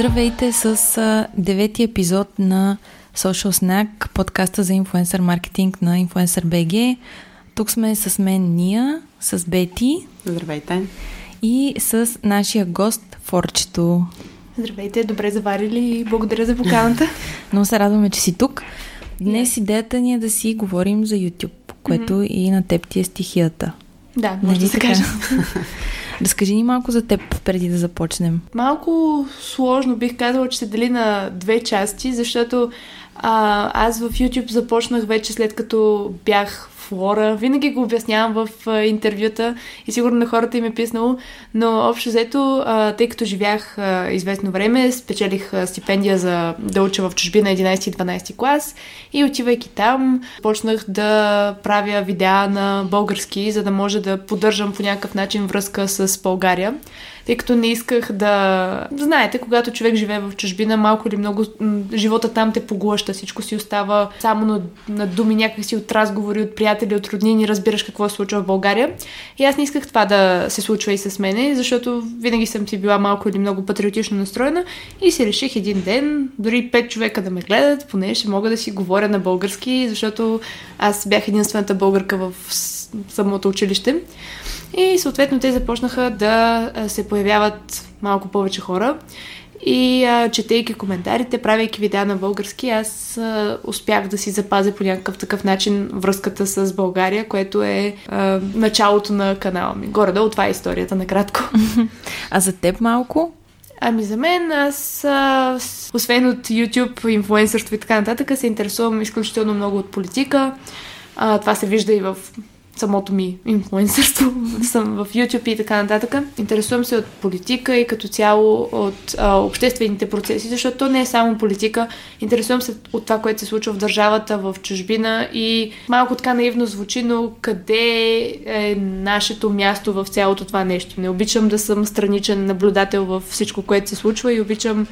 Здравейте с девети епизод на Social Snack, подкаста за инфуенсър маркетинг на Influencer BG. Тук сме с мен Ния, с Бети. Здравейте. И с нашия гост Форчето. Здравейте, добре заварили и благодаря за поканата. Много се радваме, че си тук. Днес идеята ни е да си говорим за YouTube, което mm-hmm. и на теб ти е стихията. Да, може нали да се каже. Разкажи ни малко за теб, преди да започнем. Малко сложно бих казала, че се дели на две части, защото а, аз в YouTube започнах вече след като бях флора. Винаги го обяснявам в а, интервюта и сигурно на хората им е писнало, но общо взето, а, тъй като живях а, известно време, спечелих а, стипендия за да уча в чужбина 11 и 12 клас и отивайки там, почнах да правя видеа на български, за да може да поддържам по някакъв начин връзка с България тъй като не исках да... Знаете, когато човек живее в чужбина, малко или много живота там те поглъща, всичко си остава само на, на думи някакси от разговори, от приятели, от роднини, разбираш какво се случва в България. И аз не исках това да се случва и с мене, защото винаги съм си била малко или много патриотично настроена и си реших един ден, дори пет човека да ме гледат, поне ще мога да си говоря на български, защото аз бях единствената българка в самото училище. И съответно те започнаха да се появяват малко повече хора. И а, четейки коментарите, правейки видеа на български, аз а, успях да си запазя по някакъв такъв начин връзката с България, което е а, началото на канала ми. Горе-долу това е историята, накратко. А за теб малко? Ами за мен, аз, а, освен от YouTube, инфлуенсърство и така нататък, се интересувам изключително много от политика. А, това се вижда и в самото ми инфлуенсърство, съм в YouTube и така нататък. Интересувам се от политика и като цяло от а, обществените процеси, защото то не е само политика. Интересувам се от това, което се случва в държавата, в чужбина и малко така наивно звучи, но къде е нашето място в цялото това нещо. Не обичам да съм страничен наблюдател в всичко, което се случва и обичам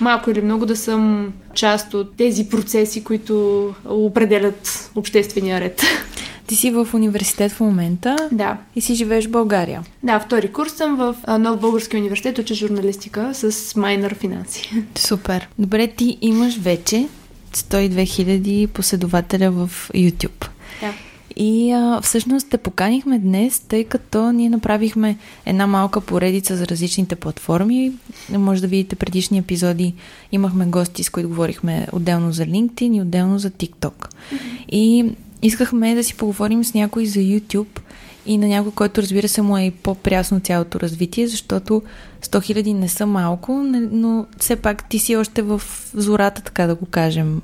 малко или много да съм част от тези процеси, които определят обществения ред. Ти си в университет в момента. Да. И си живееш в България. Да, втори курс съм в Нов Български университет, уча журналистика с майнер финанси. Супер. Добре, ти имаш вече 102 хиляди последователя в YouTube. Да. И а, всъщност те поканихме днес, тъй като ние направихме една малка поредица за различните платформи. Може да видите предишни епизоди. Имахме гости, с които говорихме отделно за LinkedIn и отделно за TikTok. Mm-hmm. И искахме да си поговорим с някой за YouTube и на някой, който разбира се му е и по-прясно цялото развитие, защото 100 хиляди не са малко, но все пак ти си още в зората, така да го кажем,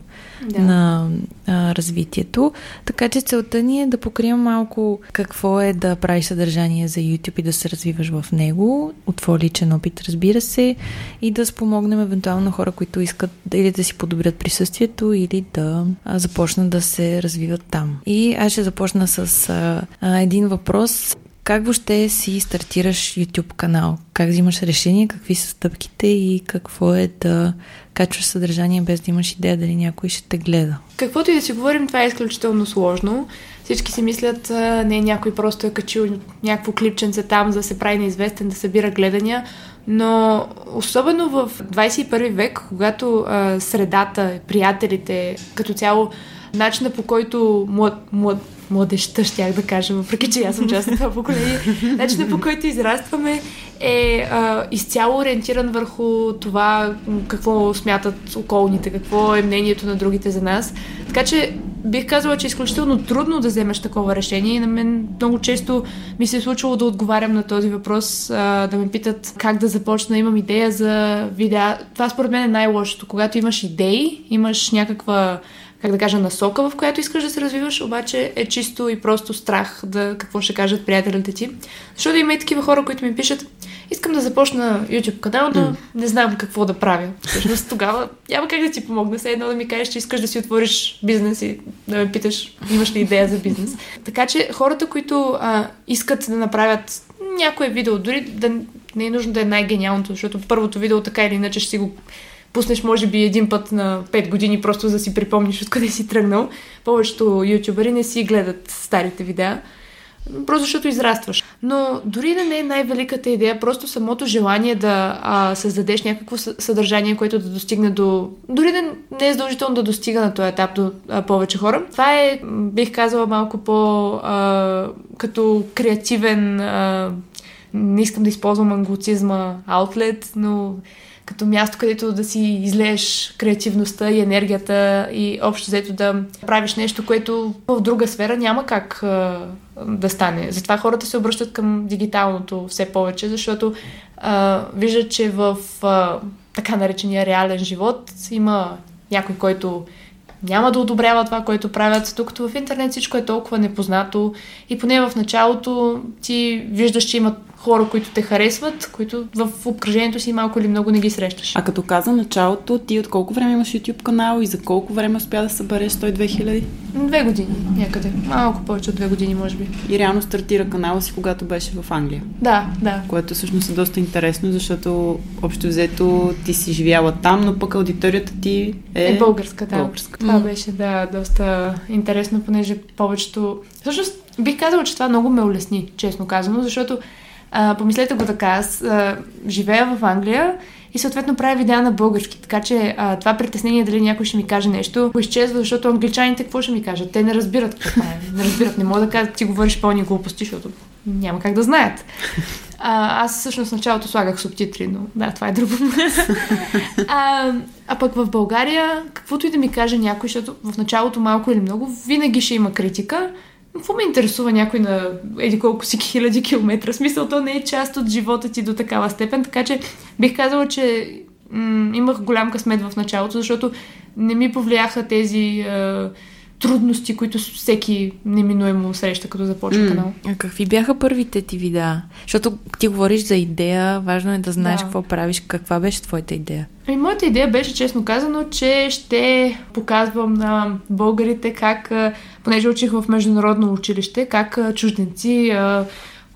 да. на а, развитието. Така че целта ни е да покрием малко какво е да правиш съдържание за YouTube и да се развиваш в него, от твой личен опит, разбира се, и да спомогнем евентуално хора, които искат или да си подобрят присъствието, или да а, започнат да се развиват там. И аз ще започна с а, а, един въпрос. Как въобще си стартираш YouTube канал? Как взимаш решение? Какви са стъпките и какво е да качваш съдържание без да имаш идея дали някой ще те гледа? Каквото и да си говорим, това е изключително сложно. Всички си мислят, не някой просто е качил някакво клипченце там, за да се прави неизвестен, да събира гледания. Но особено в 21 век, когато а, средата, приятелите, като цяло начина по който млад, млад, младеща, щях да кажа, въпреки че аз съм част от това поколение, начинът по който израстваме е а, изцяло ориентиран върху това какво смятат околните, какво е мнението на другите за нас. Така че бих казала, че е изключително трудно да вземеш такова решение и на мен много често ми се е случвало да отговарям на този въпрос, а, да ме питат как да започна, имам идея за видеа. Това според мен е най-лошото. Когато имаш идеи, имаш някаква как да кажа, насока, в която искаш да се развиваш, обаче е чисто и просто страх да какво ще кажат приятелите ти. Защото има и такива хора, които ми пишат, искам да започна YouTube канал, но mm. не знам какво да правя. Всъщност тогава няма как да ти помогна. Все едно да ми кажеш, че искаш да си отвориш бизнес и да ме питаш, имаш ли идея за бизнес. Така че хората, които а, искат да направят някое видео, дори да не е нужно да е най-гениалното, защото първото видео така или иначе ще си го пуснеш може би един път на 5 години, просто да си припомниш откъде си тръгнал. Повечето ютубери не си гледат старите видеа. просто защото израстваш. Но дори да не е най-великата идея, просто самото желание да а, създадеш някакво съдържание, което да достигне до... Дори да не е задължително да достига на този етап до а, повече хора. Това е, бих казала, малко по... А, като креативен... А, не искам да използвам англицизма outlet, но като място, където да си излееш креативността и енергията и общо взето да правиш нещо, което в друга сфера няма как а, да стане. Затова хората се обръщат към дигиталното все повече, защото а, виждат, че в а, така наречения реален живот има някой, който няма да одобрява това, което правят, докато в интернет всичко е толкова непознато и поне в началото ти виждаш, че има хора, които те харесват, които в обкръжението си малко или много не ги срещаш. А като каза началото, ти от колко време имаш YouTube канал и за колко време успя да събереш 102 хиляди? Две години някъде. Малко повече от две години, може би. И реално стартира канала си, когато беше в Англия. Да, да. Което всъщност е доста интересно, защото общо взето ти си живяла там, но пък аудиторията ти е... Е българска, да. Българска. Това беше, да, доста интересно, понеже повечето... Всъщност, бих казала, че това много ме улесни, честно казано, защото а, помислете го така, аз а, живея в Англия и съответно правя видеа на български. Така че а, това притеснение дали някой ще ми каже нещо, го изчезва, защото англичаните какво ще ми кажат? Те не разбират какво е. Не разбират. Не мога да кажа, ти говориш пълни глупости, защото няма как да знаят. А, аз всъщност в началото слагах субтитри, но да, това е друго. а, а пък в България, каквото и да ми каже някой, защото в началото малко или много, винаги ще има критика, какво ме интересува някой на еди колко си хиляди километра? Смисъл, то не е част от живота ти до такава степен, така че бих казала, че м- имах голям късмет в началото, защото не ми повлияха тези е, трудности, които всеки неминуемо среща, като започва mm. канал. А какви бяха първите ти видеа? Защото ти говориш за идея, важно е да знаеш да. какво правиш. Каква беше твоята идея? Ами, моята идея беше, честно казано, че ще показвам на българите как, понеже учих в международно училище, как чужденци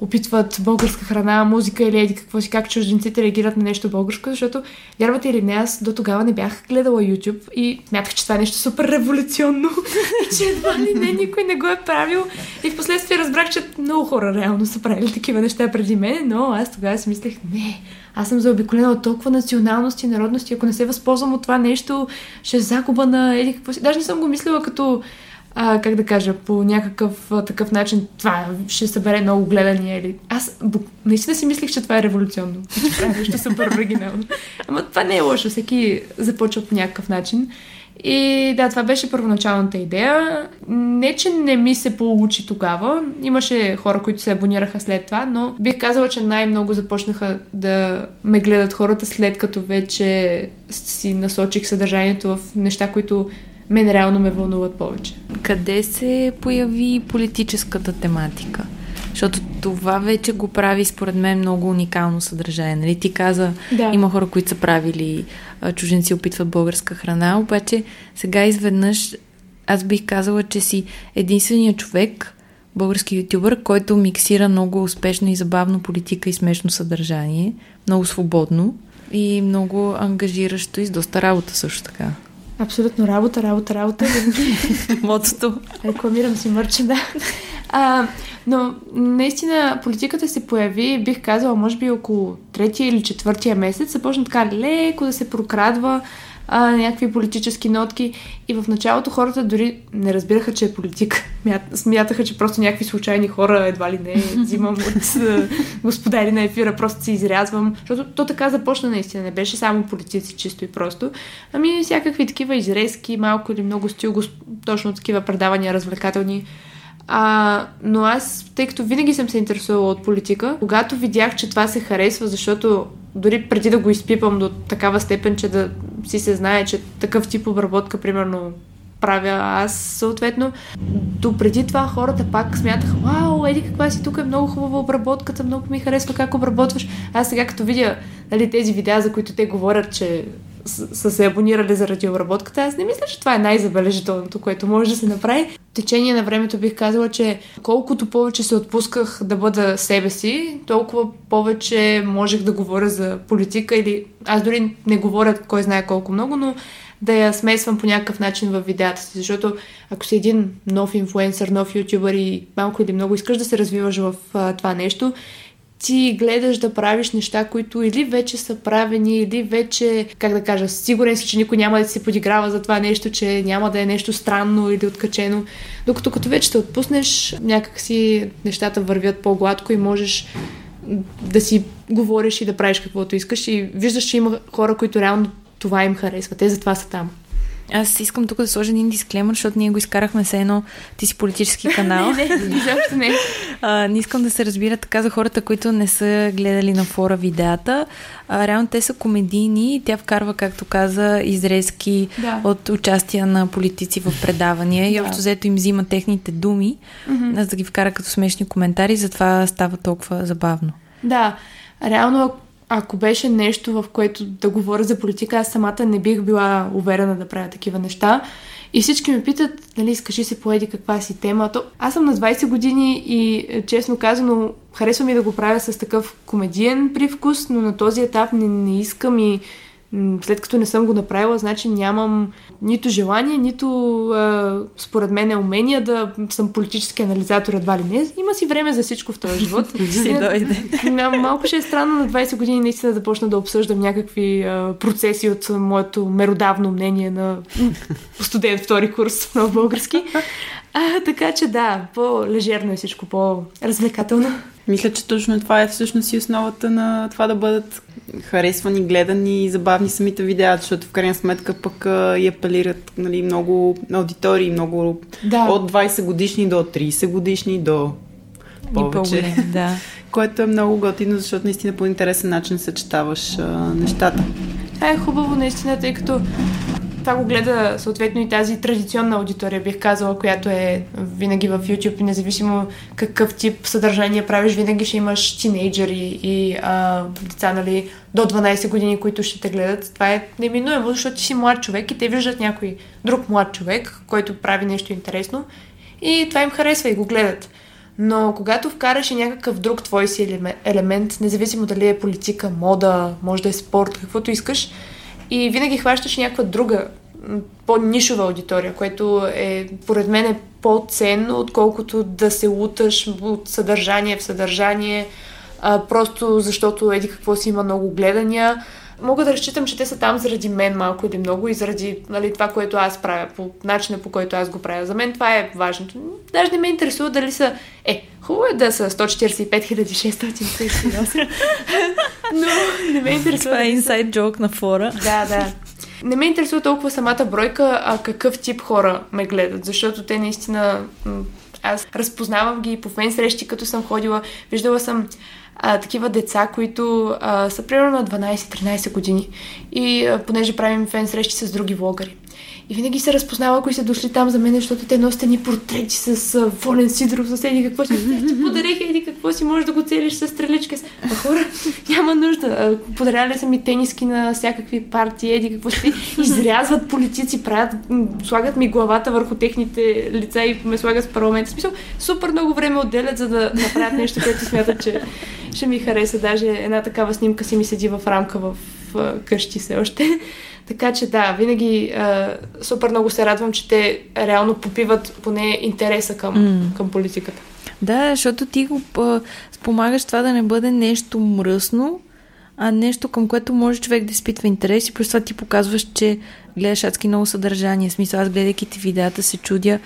опитват българска храна, музика или еди какво си, как чужденците реагират на нещо българско, защото, вярвате или не, аз до тогава не бях гледала YouTube и смятах, че това е нещо супер революционно и че едва ли не никой не го е правил. И в последствие разбрах, че много хора реално са правили такива неща преди мен, но аз тогава си мислех, не, аз съм заобиколена от толкова националности и народности, ако не се възползвам от това нещо, ще е загуба на еди какво си. Даже не съм го мислила като а, как да кажа, по някакъв а, такъв начин това ще събере много гледания или... Аз бу... наистина си мислих, че това е революционно. Нещо супер оригинално. Ама това не е лошо, всеки започва по някакъв начин. И да, това беше първоначалната идея. Не, че не ми се получи тогава. Имаше хора, които се абонираха след това, но бих казала, че най-много започнаха да ме гледат хората след като вече си насочих съдържанието в неща, които мен реално ме вълнуват повече. Къде се появи политическата тематика? Защото това вече го прави, според мен, много уникално съдържание. Нали? Ти каза, да. има хора, които са правили, чуженци опитват българска храна, обаче сега изведнъж аз бих казала, че си единственият човек, български ютубър, който миксира много успешно и забавно политика и смешно съдържание, много свободно и много ангажиращо и с доста работа също така. Абсолютно работа, работа, работа. Мотото. Рекламирам си мърче, да. А, но наистина политиката се появи, бих казала, може би около третия или четвъртия месец. Започна така леко да се прокрадва а, някакви политически нотки. И в началото хората дори не разбираха, че е политика. Смятаха, че просто някакви случайни хора едва ли не взимам от господари на ефира, просто си изрязвам. Защото то така започна наистина. Не беше само политици чисто и просто. Ами всякакви такива изрезки, малко или много стил, точно такива предавания развлекателни а, но аз, тъй като винаги съм се интересувала от политика, когато видях, че това се харесва, защото дори преди да го изпипам до такава степен, че да си се знае, че такъв тип обработка, примерно, правя аз съответно. До преди това хората пак смятаха, вау, еди каква си, тук е много хубава обработката, много ми харесва как обработваш. Аз сега като видя нали, тези видеа, за които те говорят, че са се абонирали заради обработката, аз не мисля, че това е най-забележителното, което може да се направи. В течение на времето бих казала, че колкото повече се отпусках да бъда себе си, толкова повече можех да говоря за политика или аз дори не говоря кой знае колко много, но да я смесвам по някакъв начин в видеята си, защото ако си един нов инфлуенсър, нов ютубър и малко или много искаш да се развиваш в а, това нещо, ти гледаш да правиш неща, които или вече са правени, или вече, как да кажа, сигурен си, че никой няма да се подиграва за това нещо, че няма да е нещо странно или откачено. Докато като вече те отпуснеш, някакси нещата вървят по-гладко и можеш да си говориш и да правиш каквото искаш и виждаш, че има хора, които реално това им харесва. Те затова са там. Аз искам тук да сложа един дисклемър, защото ние го изкарахме с едно ти си политически канал. не, не, изобщо не. А, не искам да се разбира така за хората, които не са гледали на фора видеята. А, реално те са комедийни и тя вкарва, както каза, изрезки Да. от участия на политици в предавания и Да. общо взето им взима техните думи, за да ги вкара като смешни коментари, затова става толкова забавно. Да, реално ако- беше нещо, в което да говоря за политика, аз самата не бих била уверена да правя такива неща. И всички ме питат, нали, скажи се поеди каква си тема. То, аз съм на 20 години и е, честно казано, харесва ми да го правя с такъв комедиен привкус, но на този етап не, не искам и след като не съм го направила, значи нямам нито желание, нито а, според мен умения да съм политически анализатор едва ли не. Има си време за всичко в този живот. Си дойде. Малко ще е странно на 20 години наистина да почна да обсъждам някакви а, процеси от моето меродавно мнение на студент втори курс на български. А, така че да, по-лежерно е всичко, по-развлекателно. Мисля, че точно това е всъщност и основата на това да бъдат харесвани, гледани и забавни самите видеа, защото в крайна сметка пък а, и апелират нали, много аудитории, много Да. от 20 годишни до 30 годишни до повече. да. Което е много готино, защото наистина по интересен начин съчетаваш а, нещата. Това е хубаво наистина, тъй като това го гледа съответно и тази традиционна аудитория, бих казала, която е винаги в YouTube, и независимо какъв тип съдържание правиш, винаги ще имаш тинейджери и а, деца, нали, до 12 години, които ще те гледат. Това е неминуемо, защото ти си млад човек и те виждат някой друг млад човек, който прави нещо интересно и това им харесва и го гледат. Но когато вкараш и някакъв друг твой си елеме- елемент, независимо дали е политика, мода, може да е спорт, каквото искаш, и винаги хващаш някаква друга, по-нишова аудитория, което е, поред мен, е по-ценно, отколкото да се луташ от съдържание в съдържание, а, просто защото еди какво си има много гледания. Мога да разчитам, че те са там заради мен малко или много и заради нали, това, което аз правя, по начина по който аз го правя. За мен това е важното. Даже не ме интересува дали са... Е, хубаво е да са 145 638, но не ме интересува Това е инсайд джок на фора. да, да. Не ме интересува толкова самата бройка, а какъв тип хора ме гледат, защото те наистина... Аз разпознавам ги по фен срещи, като съм ходила. Виждала съм а, такива деца, които а, са примерно на 12-13 години. И а, понеже правим фен срещи с други влогари. И винаги се разпознава, кои са дошли там за мен, защото те носят ни портрети с Волен Сидоров, с еди какво си. Ти подарих еди какво си, можеш да го целиш с стреличка. А хора, няма нужда. Подаряли са ми тениски на всякакви партии, еди какво си. Изрязват политици, правят, слагат ми главата върху техните лица и ме слагат в парламент. В смисъл, супер много време отделят, за да направят нещо, което смятат, че ще ми хареса. Даже една такава снимка си ми седи в рамка в къщи все още. Така че да, винаги а, супер много се радвам, че те реално попиват поне интереса към, М. към политиката. Да, защото ти го а, спомагаш това да не бъде нещо мръсно, а нещо към което може човек да изпитва интерес и плюс това ти показваш, че гледаш адски много съдържание. В смисъл, аз гледайки ти видеята се чудя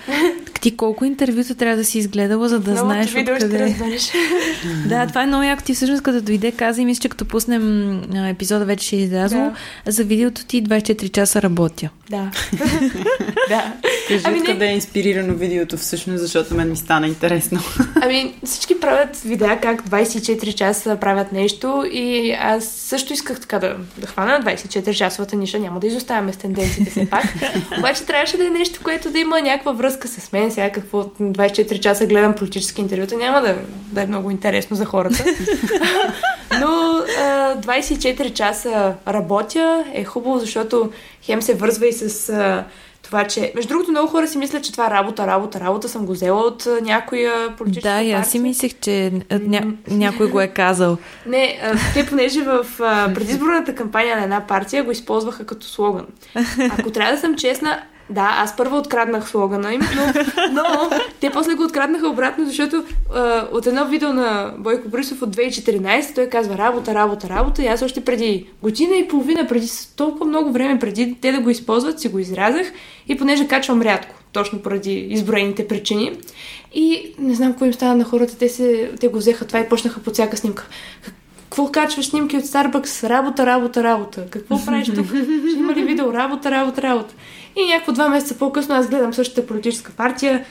ти колко интервюта трябва да си изгледала, за да Новото знаеш видео ще откъде. разбереш. Да, това е много яко. Ти всъщност като дойде каза и мисля, че като пуснем епизода вече ще е излязло. За видеото ти 24 часа работя. да. да. Кажи Ами не. откъде е инспирирано видеото всъщност, защото мен ми стана интересно. Ами всички правят видеа как 24 часа правят нещо и аз също исках така да, да хвана 24 часовата ниша, няма да изоставяме с тенденциите все пак. Обаче трябваше да е нещо, което да има някаква връзка с мен. Сега какво 24 часа гледам политически интервюта, няма да, да е много интересно за хората. Но а, 24 часа работя е хубаво, защото хем се вързва и с а, това, че... Между другото, много хора си мислят, че това е работа, работа, работа съм го взела от някоя политическа Да, и аз си мислех, че ня... някой го е казал. Не, те понеже в предизборната кампания на една партия го използваха като слоган. Ако трябва да съм честна, да, аз първо откраднах слогана им, но, но те после го откраднаха обратно, защото а, от едно видео на Бойко Борисов от 2014 той казва работа, работа, работа и аз още преди година и половина, преди толкова много време, преди те да го използват, си го изрязах и понеже качвам рядко, точно поради изброените причини. И не знам какво им стана на хората, те, се, те го взеха това и почнаха под всяка снимка какво качваш снимки от Starbucks? Работа, работа, работа. Какво правиш тук? Ще има ли видео? Работа, работа, работа. И някакво два месеца по-късно аз гледам същата политическа партия,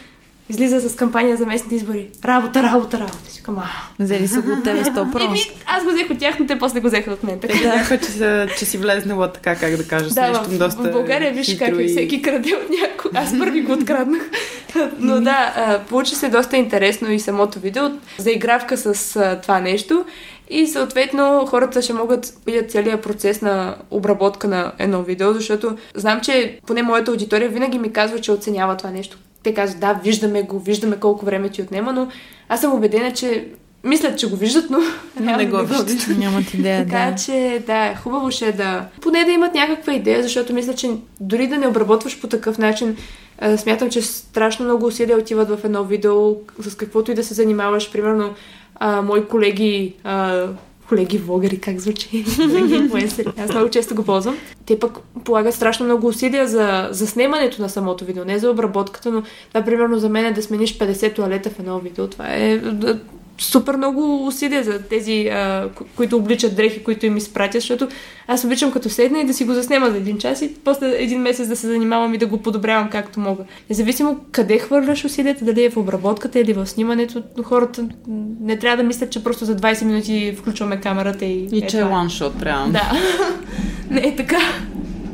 излиза с кампания за местните избори. Работа, работа, работа. Си кама. Взели са го от тебе 100%. Еми, аз го взех от тях, но те после го взеха от мен. Така. Те да. че, са, че си влезнала така, как да кажа, да, нещо в, доста в България виж как и... всеки краде от някой. Аз първи го откраднах. но да, получи се доста интересно и самото видео. Заигравка с това нещо. И съответно хората ще могат да видят целият процес на обработка на едно видео, защото знам, че поне моята аудитория винаги ми казва, че оценява това нещо. Те казват, да, виждаме го, виждаме колко време ти отнема, но аз съм убедена, че мислят, че го виждат, но не, не го виждат. Нямат идея, така, да. че да, хубаво ще е да... Поне да имат някаква идея, защото мисля, че дори да не обработваш по такъв начин, смятам, че страшно много усилия отиват в едно видео, с каквото и да се занимаваш. Примерно, а, мои колеги, а, колеги влогъри, как звучи, аз много често го ползвам. Те пък полагат страшно много усилия за, за снимането на самото видео, не за обработката, но това примерно за мен е да смениш 50 туалета в едно видео. Това е супер много усилия за тези, а, които обличат дрехи, които им изпратят, защото аз обичам като седна и да си го заснема за един час и после един месец да се занимавам и да го подобрявам както мога. Независимо къде хвърляш усилията, дали е в обработката или в снимането, хората не трябва да мислят, че просто за 20 минути включваме камерата и... И е че е one реално. Да. не е така.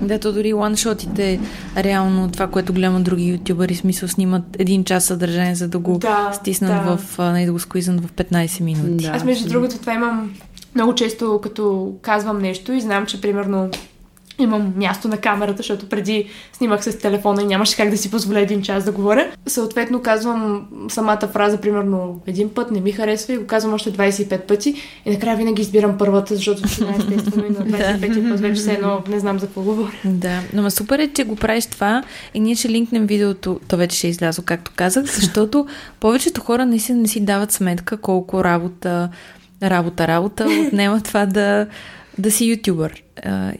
Да, то дори ланшотите, реално това, което гледам други ютубъри, смисъл снимат един час съдържание, за да го да, стиснат да. в, не да го сквизнат в 15 минути. Да. Аз между другото това имам много често, като казвам нещо и знам, че примерно имам място на камерата, защото преди снимах с телефона и нямаше как да си позволя един час да говоря. Съответно казвам самата фраза примерно един път, не ми харесва и го казвам още 25 пъти и накрая винаги избирам първата, защото си естествено и на 25 път вече се едно не знам за какво говоря. Да, но ма супер е, че го правиш това и ние ще линкнем видеото, то вече ще е излязло, както казах, защото повечето хора наистина не си дават сметка колко работа, работа, работа отнема това да да си ютубър.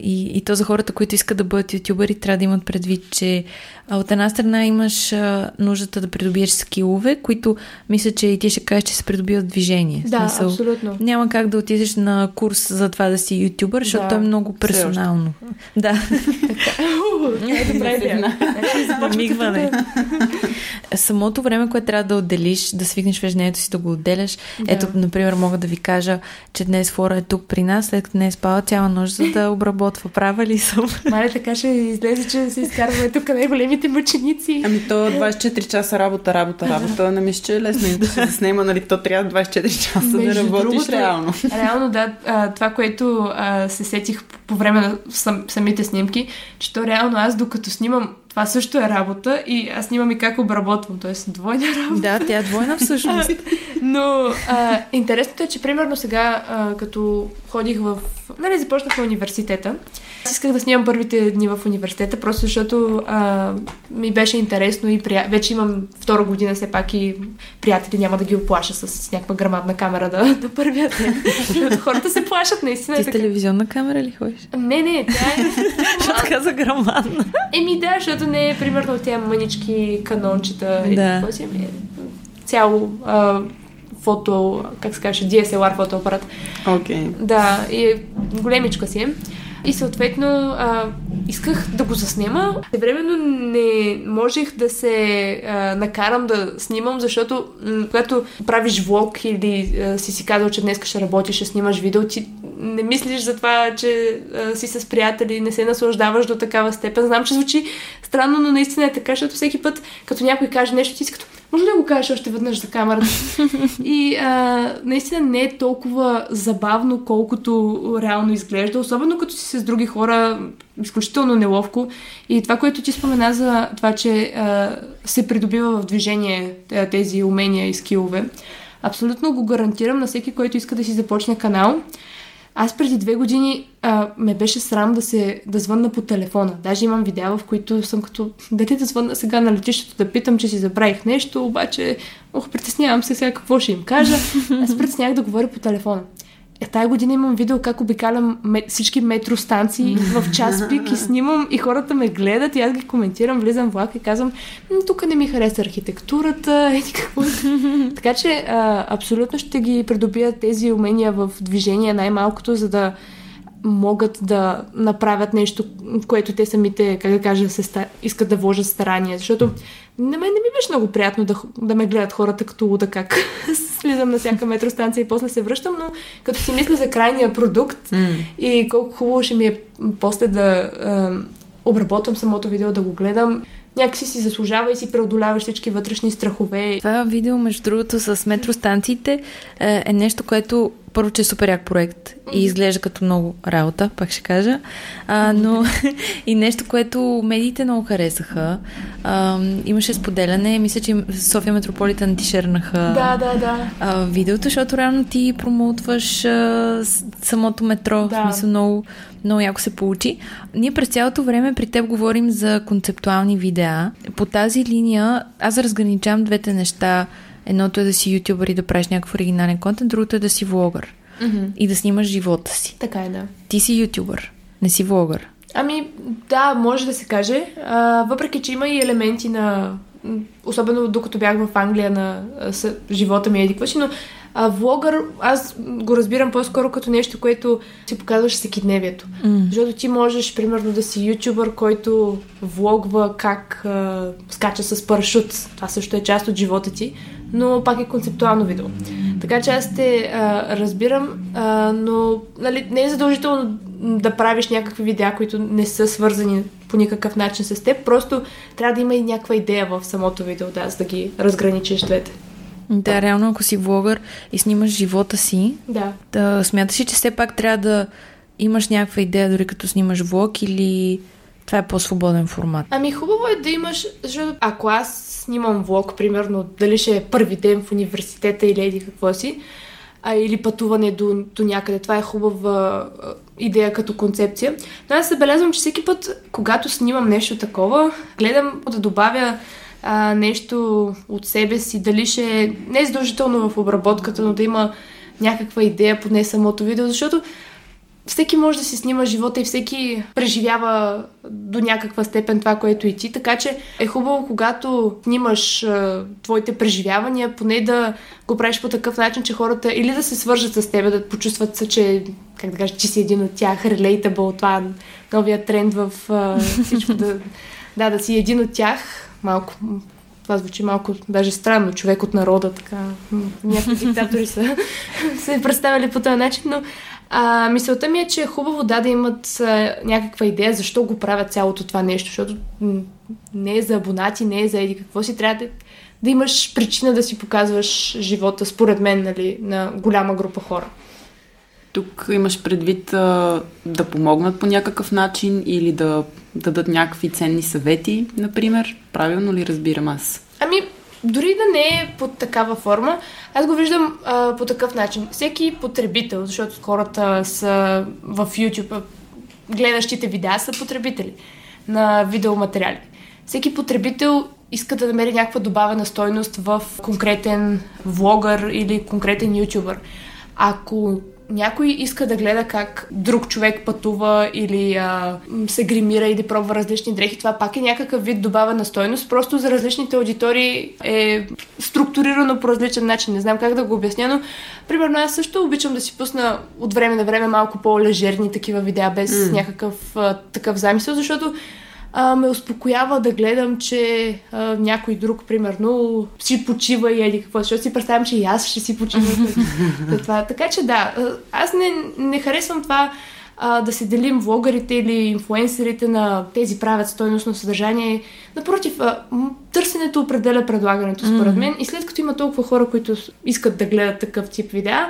И, и то за хората, които искат да бъдат ютубъри, трябва да имат предвид, че от една страна имаш нуждата да придобиеш скилове, които мисля, че и ти ще кажеш, че се придобиват движение. Да, Смисъл, абсолютно. Няма как да отидеш на курс за това да си ютубър, защото да, то е много персонално. Да. Замигване. Самото време, което трябва да отделиш, да свикнеш в ежедневието си, да го отделяш. Да. Ето, например, мога да ви кажа, че днес Флора е тук при нас, след като не е спала цяла нощ, за да обработва. Права ли съм? Мале, така ще излезе, че се изкарваме тук най-големите мъченици. Ами то 24 часа работа, работа, работа. Не мисля, че е лесно да се снема, нали? То трябва 24 часа Между да работиш другото, реално. Реално, да. Това, което се сетих по време на сам, самите снимки, че то реално аз докато снимам това също е работа и аз снимам и как обработвам, т.е. двойна работа. Да, тя е двойна всъщност. Но а, интересното е, че примерно сега, а, като ходих в... Нали, започнах в университета, исках да снимам първите дни в университета, просто защото а, ми беше интересно и прия... вече имам втора година все пак и приятели няма да ги оплаша с, с някаква грамадна камера да, да първят. Защото хората се плашат наистина. Ти с телевизионна камера ли ходиш? Не, не, тя е... Защото каза грамадна. Еми да, защото не е примерно тя мънички канончета. Да. Или, е, цяло а, фото, как се каже, DSLR фотоапарат. Окей. Okay. Да, и големичка си е. И съответно а, исках да го заснема. Временно не можех да се а, накарам да снимам, защото м- когато правиш влог или а, си си казал, че днес ще работиш, ще снимаш видео, ти не мислиш за това, че а, си с приятели, не се наслаждаваш до такава степен. Знам, че звучи странно, но наистина е така, защото всеки път, като някой каже нещо, ти си като Може ли да го кажеш още веднъж за камерата? и а, наистина не е толкова забавно, колкото реално изглежда, особено като си с други хора, изключително неловко. И това, което ти спомена за това, че а, се придобива в движение тези умения и скилове, абсолютно го гарантирам на всеки, който иска да си започне канал. Аз преди две години а, ме беше срам да се да звънна по телефона. Даже имам видеа, в които съм като дете да звънна сега на летището да питам, че си забравих нещо, обаче ох, притеснявам се сега какво ще им кажа. Аз притеснях да говоря по телефона. Е, тая година имам видео как обикалям всички метростанции в час пик и снимам и хората ме гледат и аз ги коментирам, влизам в влак и казвам, тук не ми хареса архитектурата, еди какво. така че а, абсолютно ще ги придобия тези умения в движение най-малкото, за да могат да направят нещо, което те самите, как да кажа, се ста... искат да вложат старания. Защото на мен не ми беше много приятно да, да ме гледат хората като луда как слизам на всяка метростанция и после се връщам, но като си мисля за крайния продукт mm. и колко хубаво ще ми е после да е, обработвам самото видео, да го гледам, някакси си заслужава и си преодоляваш всички вътрешни страхове. Това видео, между другото, с метростанциите е, е нещо, което първо, че е супер як проект и изглежда като много работа, пак ще кажа, а, но и нещо, което медиите много харесаха. А, имаше споделяне, мисля, че София Метрополитен ти шернаха да, да, да. А, видеото, защото реално ти промоутваш а, самото метро, да. в смисъл много, много яко се получи. Ние през цялото време при теб говорим за концептуални видеа. По тази линия аз разграничавам двете неща – Едното е да си ютубър и да правиш някакъв оригинален контент, другото е да си влогър. Mm-hmm. И да снимаш живота си. Така е, да. Ти си ютубър, не си влогър. Ами, да, може да се каже. А, въпреки, че има и елементи на... Особено докато бях в Англия на с, живота ми, еди си, но а, влогър, аз го разбирам по-скоро като нещо, което си показваш всекидневието. Mm. Защото ти можеш, примерно, да си ютубър, който влогва как а, скача с парашут. Това също е част от живота ти но пак е концептуално видео. Така че аз те а, разбирам, а, но нали, не е задължително да правиш някакви видеа, които не са свързани по никакъв начин с теб, просто трябва да има и някаква идея в самото видео, да, за да ги разграничиш двете. Да, реално ако си влогър и снимаш живота си, да. да смяташ ли, че все пак трябва да имаш някаква идея, дори като снимаш влог или това е по-свободен формат? Ами хубаво е да имаш, защото ако аз снимам влог, примерно, дали ще е първи ден в университета или еди какво си, а, или пътуване до, до някъде. Това е хубава идея като концепция. Но аз забелязвам, че всеки път, когато снимам нещо такова, гледам да добавя а, нещо от себе си, дали ще е не е задължително в обработката, но да има някаква идея поне самото видео, защото всеки може да си снима живота и всеки преживява до някаква степен това, което и ти. Така че е хубаво, когато снимаш а, твоите преживявания, поне да го правиш по такъв начин, че хората или да се свържат с теб, да почувстват се, че, как да кажа, че си един от тях, relatable, това новия тренд в а, всичко да, да, да си един от тях. Малко това звучи малко даже странно, човек от народа, така. Някакви диктатори са се представили по този начин, но а, мисълта ми е, че е хубаво да, да имат а, някаква идея защо го правят цялото това нещо, защото не е за абонати, не е за еди какво си, трябва да, да имаш причина да си показваш живота, според мен, нали, на голяма група хора. Тук имаш предвид а, да помогнат по някакъв начин или да дадат някакви ценни съвети, например. Правилно ли разбирам аз? Ами, дори да не е под такава форма, аз го виждам а, по такъв начин. Всеки потребител, защото хората са в YouTube, гледащите видеа са потребители на видеоматериали. Всеки потребител иска да намери някаква добавена стойност в конкретен влогър или конкретен ютубър. Ако някой иска да гледа как друг човек пътува или а, се гримира или пробва различни дрехи, това пак е някакъв вид добавена стойност. Просто за различните аудитории е структурирано по различен начин. Не знам как да го обясня, но примерно аз също обичам да си пусна от време на време малко по-лежерни такива видеа без mm. някакъв а, такъв замисъл, защото а, ме успокоява да гледам, че а, някой друг, примерно, си почива и еди какво, защото си представям, че и аз ще си почивам. това. Така че да, аз не, не харесвам това а, да се делим влогарите или инфуенсерите на тези правят стойностно съдържание. Напротив, а, търсенето определя предлагането, според мен. И след като има толкова хора, които искат да гледат такъв тип видеа,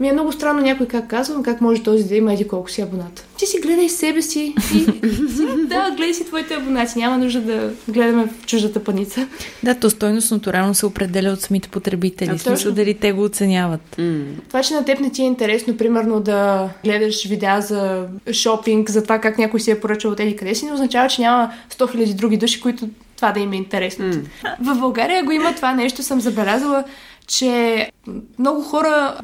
ми е много странно някой как казвам, как може този да има еди колко си абоната. Ти си гледай себе си и да, гледай си твоите абонати. Няма нужда да гледаме в чуждата паница. Да, то стойностното рано се определя от самите потребители. Смисъл дали те го оценяват. Mm. Това, че на теб не ти е интересно, примерно да гледаш видеа за шопинг, за това как някой си е поръчал от еди къде си, не означава, че няма 100 000 други души, които това да им е интересно. Mm. В България го има това нещо, съм забелязала, че много хора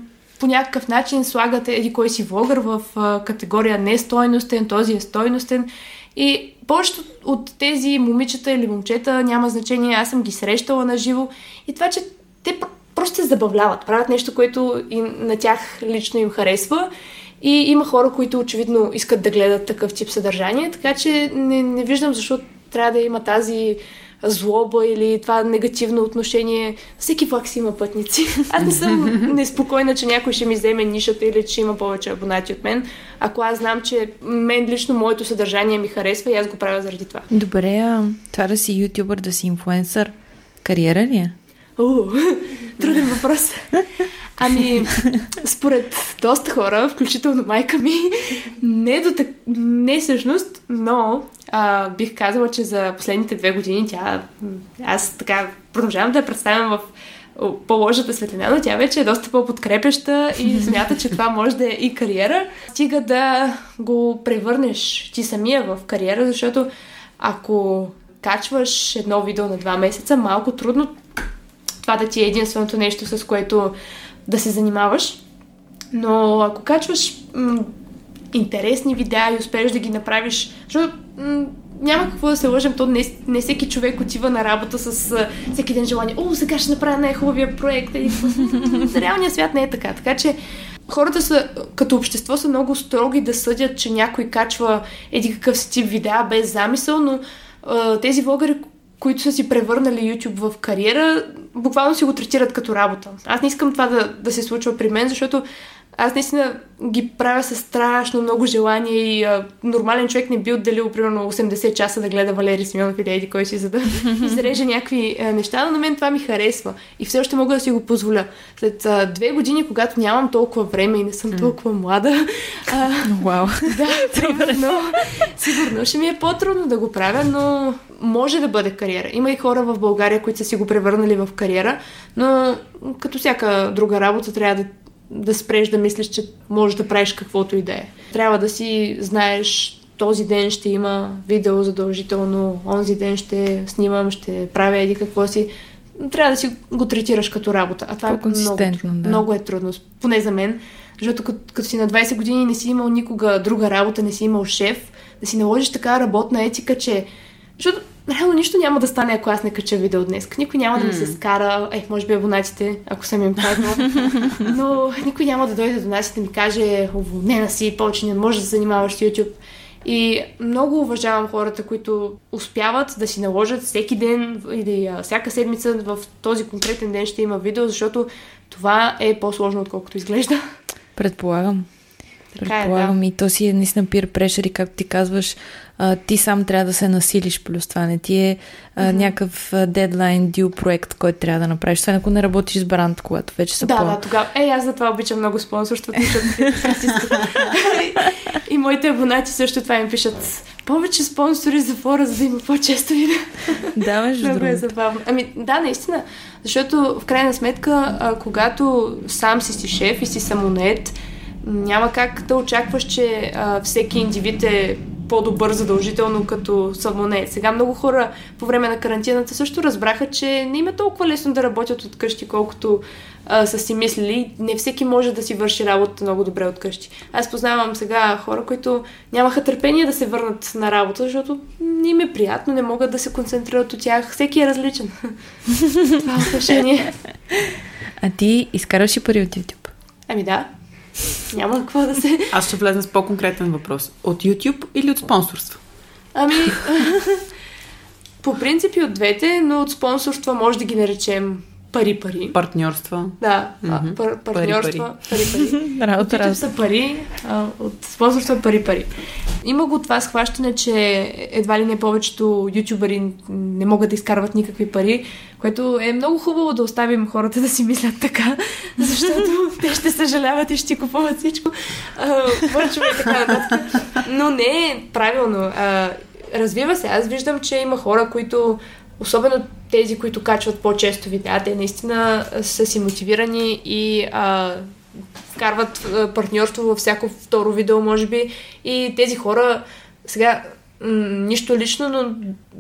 по някакъв начин слагат еди кой си влогър в категория не стойностен, този е стойностен. И повечето от тези момичета или момчета няма значение, аз съм ги срещала на живо. И това, че те просто се забавляват, правят нещо, което и на тях лично им харесва. И има хора, които очевидно искат да гледат такъв тип съдържание, така че не, не виждам защо трябва да има тази злоба или това негативно отношение. Всеки влак си има пътници. Аз не съм неспокойна, че някой ще ми вземе нишата или че има повече абонати от мен. Ако аз знам, че мен лично моето съдържание ми харесва и аз го правя заради това. Добре, а това да си ютубър, да си инфлуенсър, кариера ли е? О, труден въпрос. Ами, според доста хора, включително майка ми, не, до так... не всъщност, но а, бих казала, че за последните две години тя, аз така продължавам да я представям в по-лошата светлина, но тя вече е доста по-подкрепеща и смята, че това може да е и кариера. Стига да го превърнеш ти самия в кариера, защото ако качваш едно видео на два месеца, малко трудно това да ти е единственото нещо, с което да се занимаваш. Но ако качваш м- интересни видеа и успееш да ги направиш, защото м- няма какво да се лъжем, то не, не всеки човек отива на работа с а, всеки ден желание, о, сега ще направя най-хубавия проект. И, реалният свят не е така. Така че хората са, като общество са много строги да съдят, че някой качва еди какъв си тип видеа без замисъл, но а, тези влогъри, които са си превърнали YouTube в кариера, буквално си го третират като работа. Аз не искам това да, да се случва при мен, защото аз наистина ги правя с страшно много желание и а, нормален човек не би отделил примерно 80 часа да гледа Валери Симеонов или Еди кой си, за да изреже някакви а, неща, но на мен това ми харесва и все още мога да си го позволя. След а, две години, когато нямам толкова време и не съм толкова млада, а, Вау. да, примерно, сигурно ще ми е по-трудно да го правя, но може да бъде кариера. Има и хора в България, които са си го превърнали в кариера, но като всяка друга работа трябва да да спреш да мислиш, че можеш да правиш каквото и да е. Трябва да си знаеш този ден ще има видео задължително, онзи ден ще снимам, ще правя еди какво си. Трябва да си го третираш като работа. А това е много, да. много е трудно, поне за мен. Защото като, като си на 20 години не си имал никога друга работа, не си имал шеф, да си наложиш така работна етика, че... Защото реално нищо няма да стане, ако аз не кача видео днес. Никой няма да ми се скара, е, може би абонатите, ако съм им казала, но никой няма да дойде до нас и да ми каже, уволнена си, повече не можеш да се занимаваш с YouTube. И много уважавам хората, които успяват да си наложат всеки ден или всяка седмица в този конкретен ден ще има видео, защото това е по-сложно, отколкото изглежда. Предполагам. Така Предполагам е, да. и то си е наистина пир прешер и както ти казваш, а, ти сам трябва да се насилиш плюс това. Не ти е а, mm-hmm. някакъв дедлайн, дил проект, който трябва да направиш. Това ако не работиш с бранд, когато вече са Да, по... да, тогава. Е, аз за това обичам много спонсорството, защото и моите абонати също това им пишат повече спонсори за фора, за да има по-често видео. Да, между Много е забавно. Ами, да, наистина. Защото, в крайна сметка, а, когато сам си си шеф и си самонет, няма как да очакваш, че а, всеки индивид е по-добър задължително като самоне. Сега много хора по време на карантината също разбраха, че не им е толкова лесно да работят от къщи, колкото а, са си мислили. Не всеки може да си върши работа много добре от къщи. Аз познавам сега хора, които нямаха търпение да се върнат на работа, защото не им е приятно, не могат да се концентрират от тях. Всеки е различен. Това е отношение. А ти изкараш ли пари от YouTube? Ами да. Няма какво да се... Аз ще влезна с по-конкретен въпрос. От YouTube или от спонсорство? Ами, по принцип и от двете, но от спонсорства може да ги наречем пари-пари. Партньорства. Да, mm-hmm. пар- партньорства, пари-пари. Работа, работа. са пари, а, от спонсорство е пари-пари. Има го това схващане, че едва ли не повечето ютубъри не могат да изкарват никакви пари, което е много хубаво да оставим хората да си мислят така, защото те ще съжаляват и ще купуват всичко. Върчове и така нататък. Но не е правилно. А, развива се. Аз виждам, че има хора, които особено тези, които качват по-често видеа, те наистина са си мотивирани и а, вкарват партньорство във всяко второ видео, може би. И тези хора сега м- нищо лично, но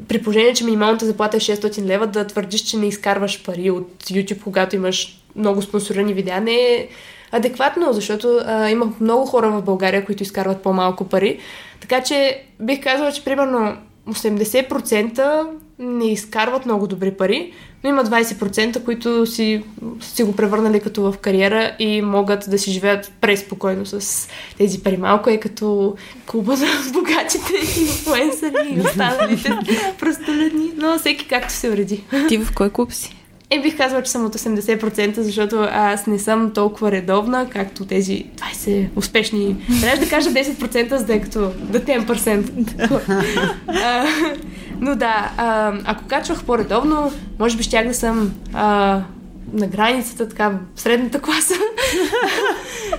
при положение, че минималната заплата е 600 лева, да твърдиш, че не изкарваш пари от YouTube, когато имаш много спонсорирани видеа, не е адекватно, защото а, има много хора в България, които изкарват по-малко пари. Така че бих казала, че примерно 80% не изкарват много добри пари, но има 20%, които си, си го превърнали като в кариера и могат да си живеят преспокойно с тези пари. Малко е като клуба за богатите инфлуенсъри и останалите простолюдни, но всеки както се уреди. Ти в кой клуб си? Е, бих казала, че съм от 80%, защото аз не съм толкова редовна, както тези 20 успешни. Трябва да кажа 10%, за да е като the 10%. но да, а, ако качвах по-редовно, може би щях да съм а, на границата, така, средната класа.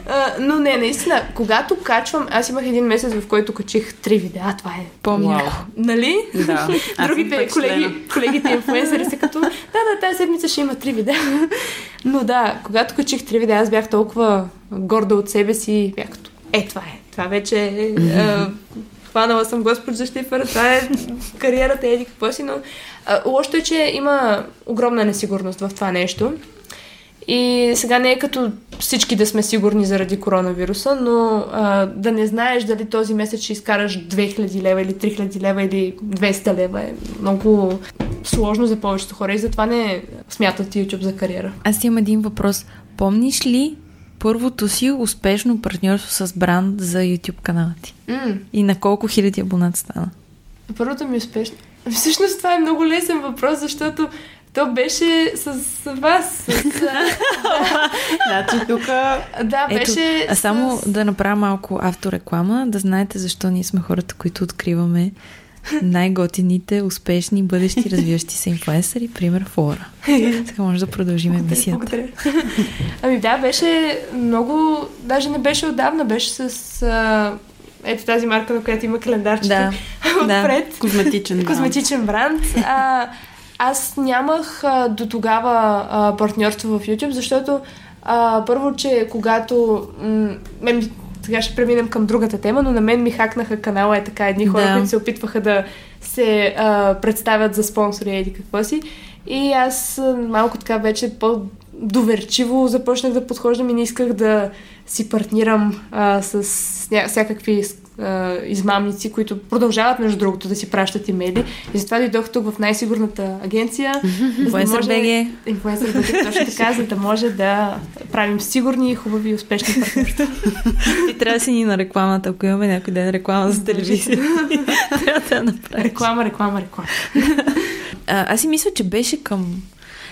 а, но не, наистина, когато качвам, аз имах един месец, в който качих три видеа, това е. Помня. Нали? Да. Другите колеги, колегите инфлуенсъри са като, да, да, тази седмица ще има три видеа. но да, когато качих три видеа, аз бях толкова горда от себе си, бях като, е, това е. Това вече е. Хванала съм Господ за Штифър, това е кариерата, еди какво си, но а, лошото е, че има огромна несигурност в това нещо. И сега не е като всички да сме сигурни заради коронавируса, но а, да не знаеш дали този месец ще изкараш 2000 лева или 3000 лева или 200 лева е много сложно за повечето хора и затова не смятат YouTube за кариера. Аз имам един въпрос. Помниш ли първото си успешно партньорство с бранд за YouTube канала ти? Mm. И на колко хиляди абонат стана? Първото ми успешно. Всъщност това е много лесен въпрос, защото то беше с вас. С, значи тук... Да, беше... Ето, а само с... да направя малко автореклама, да знаете защо ние сме хората, които откриваме най-готините, успешни, бъдещи, развиващи се инфлуенсъри, пример Флора. Сега може да продължим емисията. Ами да, беше много, даже не беше отдавна, беше с а, ето тази марка, на която има календарчета да, отпред. Да. Козметичен бранд. Козметичен бранд. А, аз нямах а, до тогава а, партньорство в YouTube, защото а, първо, че когато м- мен сега ще преминем към другата тема, но на мен ми хакнаха канала е така едни хора, да. които се опитваха да се а, представят за спонсори или какво си. И аз малко така вече по-доверчиво започнах да подхождам и не исках да си партнирам а, с ня- всякакви а, измамници, които продължават, между другото, да си пращат имейли. И затова дойдох тук в най-сигурната агенция. Influencer BG. Influencer BG, точно така, за да може да правим сигурни, хубави и успешни партньорства. Ти трябва да си ни на рекламата, ако имаме някой ден реклама за телевизия. трябва да направиш. Реклама, реклама, реклама. а, аз си мисля, че беше към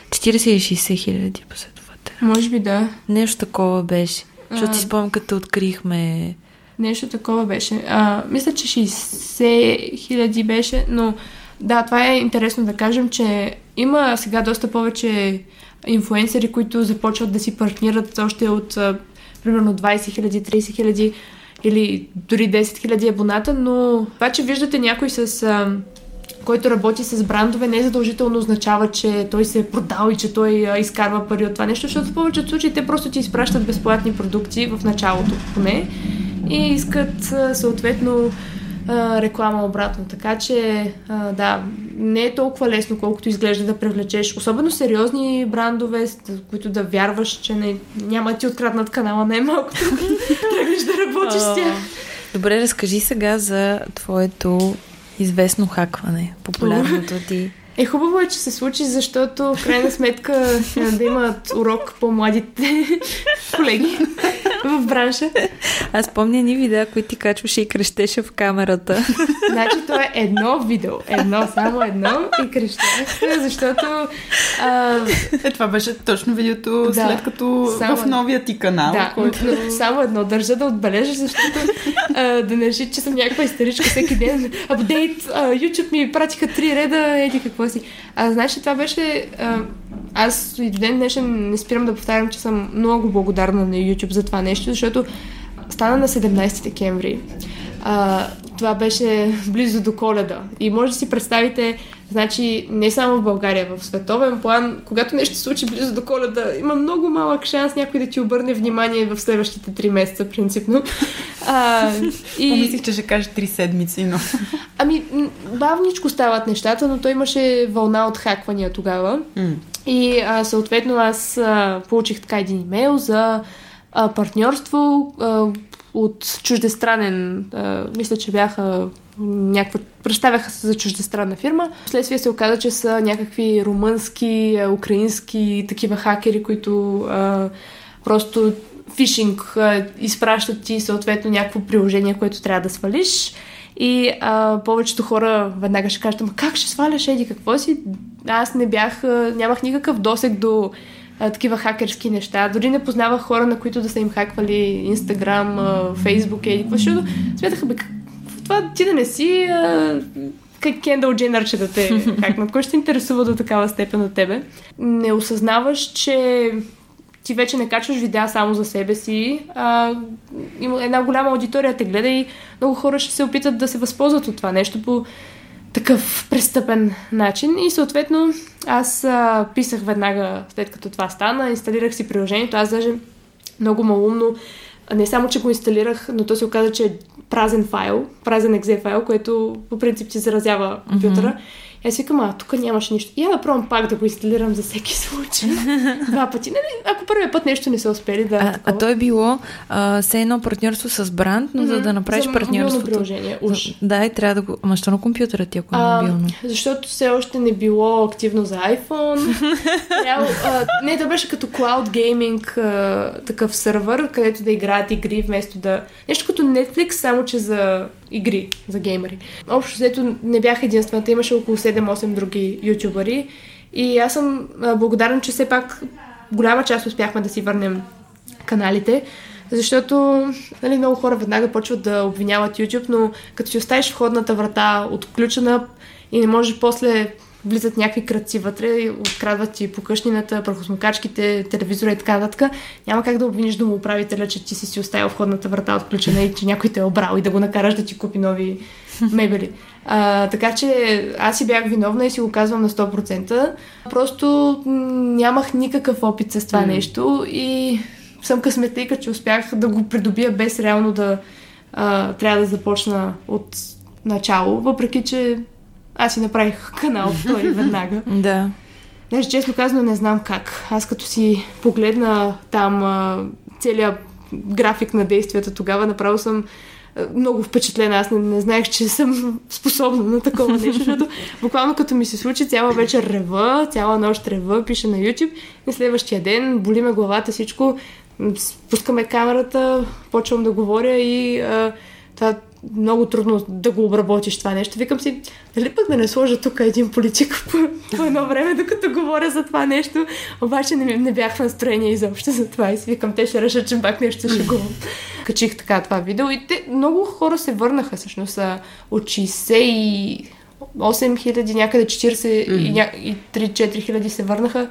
40-60 хиляди последователи. Може би да. Нещо такова беше. Защото си спомням, като открихме... Нещо такова беше. А, мисля, че 60 хиляди беше, но да, това е интересно да кажем, че има сега доста повече инфуенсери, които започват да си партнират още от а, примерно 20 хиляди, 30 хиляди или дори 10 хиляди абоната, но това, че виждате някой с... А, който работи с брандове, не задължително означава, че той се е продал и че той а, изкарва пари от това нещо, защото в повечето случаи те просто ти изпращат безплатни продукти в началото поне и искат съответно реклама обратно. Така че, да, не е толкова лесно, колкото изглежда да привлечеш особено сериозни брандове, които да вярваш, че не, няма ти откраднат канала най-малкото. Тръгнеш да работиш с тях. Добре, разкажи сега за твоето известно хакване, популярното ти. Е, хубаво е, че се случи, защото в крайна сметка да имат урок по-младите колеги. в бранша. Аз помня ни видеа, които ти качваше и крещеше в камерата. Значи то е едно видео. Едно, само едно и крещях, защото... А, Е, това беше точно видеото Да. след като Само в новия ти канал, да, който... но само едно държа да отбележа, защото а, да не реши, че съм някаква истеричка всеки ден. Апдейт, а, YouTube ми пратиха три реда, еди какво си. А, значи това беше... Аз и до ден днешен не спирам да повтарям, че съм много благодарна на YouTube за това нещо, защото стана на 17 декември. А, това беше близо до коледа. И може да си представите, значи не само в България, в световен план, когато нещо се случи близо до коледа, има много малък шанс някой да ти обърне внимание в следващите три месеца, принципно. А, и... Помислих, че ще кажеш три седмици, но... Ами, бавничко стават нещата, но той имаше вълна от хаквания тогава. М. И а, съответно аз а, получих така един имейл за а, партньорство а, от чуждестранен, а, мисля, че бяха някаква, представяха се за чуждестранна фирма. Вследствие се оказа, че са някакви румънски, украински такива хакери, които а, просто фишинг а, изпращат ти съответно някакво приложение, което трябва да свалиш. И а, повечето хора веднага ще кажат, ама как ще сваляш еди какво си? Аз не бях, а, нямах никакъв досек до а, такива хакерски неща. Дори не познавах хора, на които да са им хаквали Инстаграм, Фейсбук еди какво, защото смятаха, бе, това ти да не си а, как Кендал Дженър, че да те хакнат. Кой ще те интересува до такава степен от тебе? Не осъзнаваш, че ти вече не качваш видеа само за себе си, а има една голяма аудитория те гледа и много хора ще се опитат да се възползват от това нещо по такъв престъпен начин. И съответно аз а, писах веднага след като това стана, инсталирах си приложението. Аз даже много малумно не само, че го инсталирах, но то се оказа, че е празен файл, празен екзе файл, което по принцип ти заразява компютъра. Mm-hmm. И аз викам, а тук нямаше нищо. И я да пробвам пак да го инсталирам за всеки случай. Два пъти. Нали, ако първият път нещо не са успели да... А, такова. а то е било а, все едно партньорство с бранд, но за Мгм. да направиш за партньорството. приложение, уж. Да, и трябва да го. Ама що на компютъра ти, ако е А, мобилно? защото все още не било активно за iPhone. Трябва, а, не, то беше като cloud gaming а, такъв сървър, където да играят игри вместо да... Нещо като Netflix, само че за игри, за геймери. Общо взето не бях единствената, имаше около 7-8 други ютубъри. И аз съм благодарен, че все пак голяма част успяхме да си върнем каналите, защото нали, много хора веднага почват да обвиняват YouTube, но като си оставиш входната врата отключена и не можеш после влизат някакви кръци вътре, и открадват ти покъшнината, прахосмокачките, телевизора и така нататък, няма как да обвиниш домоуправителя, че ти си си оставил входната врата отключена и че някой те е обрал и да го накараш да ти купи нови мебели. А, така че аз си бях виновна и си го казвам на 100%. Просто нямах никакъв опит с това М. нещо и съм късметлика, че успях да го придобия без реално да а, трябва да започна от начало, въпреки че аз си направих канал втори веднага. Да. Даже честно казано не знам как. Аз като си погледна там целият график на действията тогава, направо съм много впечатлена. Аз не, не знаех, че съм способна на такова нещо, защото буквално като ми се случи цяла вечер рева, цяла нощ рева, пише на YouTube и следващия ден боли ме главата, всичко, м, спускаме камерата, почвам да говоря и а, това много трудно да го обработиш това нещо. Викам си, дали пък да не сложа тук един политик по, по едно време, докато говоря за това нещо. Обаче не, не бях в настроение изобщо за това и си викам, те ще решат, че пак нещо ще го качих така това видео. И те, много хора се върнаха всъщност от 68 хиляди, някъде 40 и, ня... и 3-4 хиляди се върнаха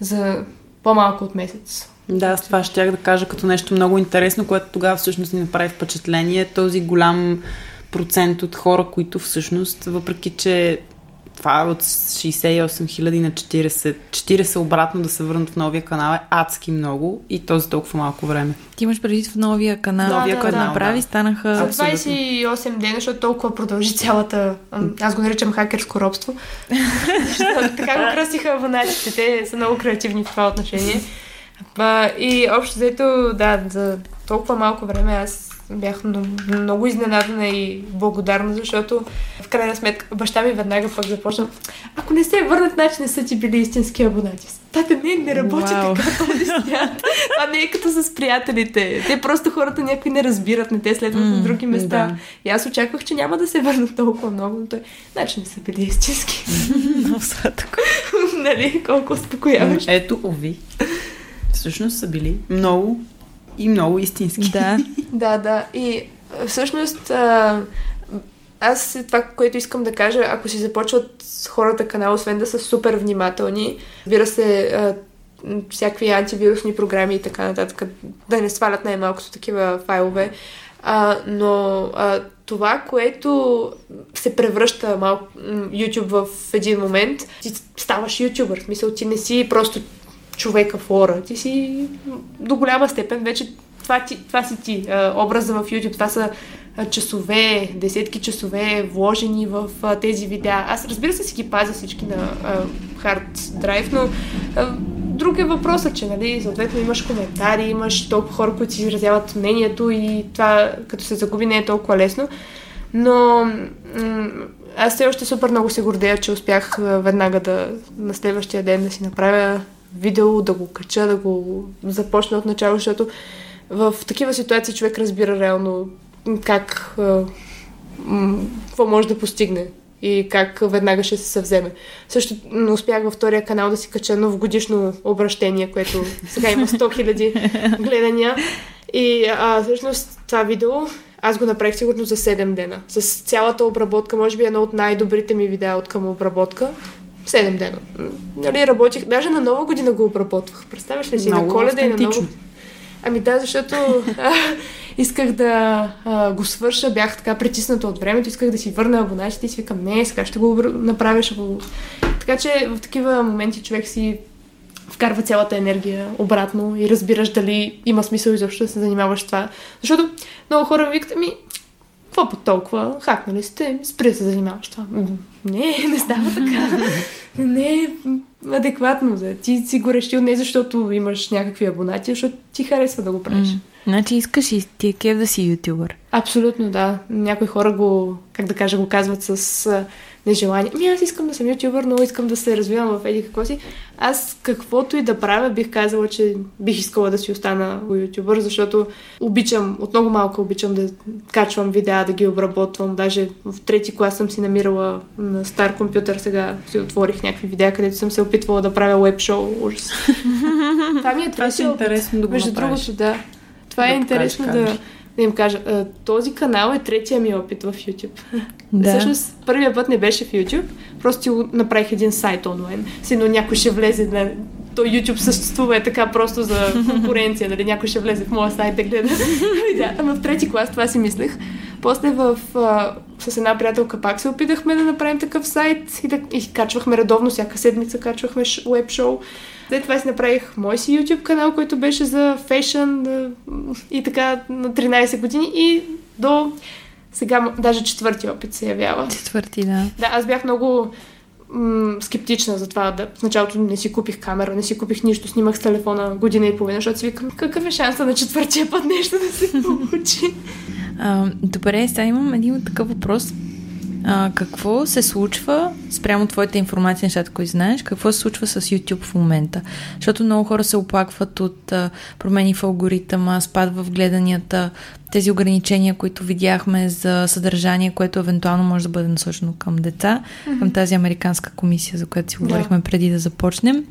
за по-малко от месец. Да, аз това щях да кажа като нещо много интересно, което тогава всъщност ни направи впечатление. Този голям процент от хора, които всъщност, въпреки че това е от 68 хиляди на 40, 40 обратно да се върнат в новия канал е адски много и то за толкова малко време. Ти имаш предвид в новия канал, Да, новия да, да, направи, да. станаха... За Абсолютно. 28 дена, защото толкова продължи цялата... Аз го наричам хакерско робство. Така го кръстиха абонатите. Те са много креативни в това отношение. А, и общо взето, да, за толкова малко време аз бях много, много изненадана и благодарна, защото в крайна сметка баща ми веднага пък започна ако не се върнат, значи не са ти били истински абонати. Тата, не, не работи wow. така, Това не е като с приятелите. Те просто хората някои не разбират, не те следват mm, на други места. Да. И аз очаквах, че няма да се върнат толкова много, но той, значи не са били истински. Много нали, колко успокояваш. Ето, ови. Всъщност са били много и много истински. Да. да, да. И всъщност а, аз това, което искам да кажа, ако си започват хората канал, освен да са супер внимателни, разбира се, а, всякакви антивирусни програми и така нататък, да не свалят най-малкото такива файлове. А, но а, това, което се превръща малко YouTube в един момент, ти ставаш ютубър. В смисъл, ти не си просто човека в ора. Ти си до голяма степен вече това, ти, това си ти. Образа в YouTube, това са часове, десетки часове вложени в тези видеа. Аз разбира се си ги пазя всички на Hard Drive, но друг е въпросът, че нали, съответно имаш коментари, имаш толкова хора, които си изразяват мнението и това като се загуби не е толкова лесно. Но м- аз все още супер много се гордея, че успях веднага да на следващия ден да си направя видео, да го кача, да го започна от начало, защото в такива ситуации човек разбира реално как какво може да постигне и как веднага ще се съвземе. Също успях във втория канал да си кача новогодишно обращение, което сега има 100 000 гледания. И а, всъщност това видео аз го направих сигурно за 7 дена. С цялата обработка, може би едно от най-добрите ми видеа от към обработка. 7 дена. Нали, работих, даже на нова година го обработвах. Представяш ли си? Много на коледа и на нова Ами да, защото а, исках да а, го свърша, бях така притисната от времето, исках да си върна абонатите и си викам, не, сега ще го направя, ще го... Така че в такива моменти човек си вкарва цялата енергия обратно и разбираш дали има смисъл изобщо да се занимаваш с това. Защото много хора викат, ми, какво по толкова? Хакнали сте, спри да се занимаваш това. Не, не става така. не е адекватно. За. Ти си го решил не защото имаш някакви абонати, защото ти харесва да го правиш. Mm. Значи искаш и ти е кев да си ютубър. Абсолютно, да. Някои хора го, как да кажа, го казват с нежелание. Ами аз искам да съм ютубър, но искам да се развивам в еди какво си. Аз каквото и да правя, бих казала, че бих искала да си остана ютубър, защото обичам, от много малко обичам да качвам видеа, да ги обработвам. Даже в трети клас съм си намирала на стар компютър, сега си отворих някакви видеа, където съм се опитвала да правя веб шоу. Ужас. Това ми е, Това е интересно да го Между направиш. другото, да. Това да е интересно да, да им кажа. Този канал е третия ми опит в YouTube. Да. Всъщност, първия път не беше в YouTube, просто направих един сайт онлайн. Сино някой ще влезе на то YouTube съществува е така просто за конкуренция, нали? Някой ще влезе в моя сайт да гледа. да, в трети клас това си мислех. После в, а, с една приятелка пак се опитахме да направим такъв сайт и, да, и качвахме редовно, всяка седмица качвахме веб шоу. След това си направих мой си YouTube канал, който беше за фешън и така на 13 години и до сега даже четвърти опит се явява. Четвърти, да. Да, аз бях много м- скептична за това. Да, в началото не си купих камера, не си купих нищо, снимах с телефона година и половина, защото си викам, какъв е шанса на четвъртия път нещо да се получи? А, добре, сега имам един такъв въпрос. А, какво се случва спрямо твоята информация, нещата, които знаеш, какво се случва с YouTube в момента? Защото много хора се оплакват от а, промени в алгоритъма, спад в гледанията, тези ограничения, които видяхме за съдържание, което евентуално може да бъде насочено към деца, mm-hmm. към тази американска комисия, за която си говорихме да. преди да започнем.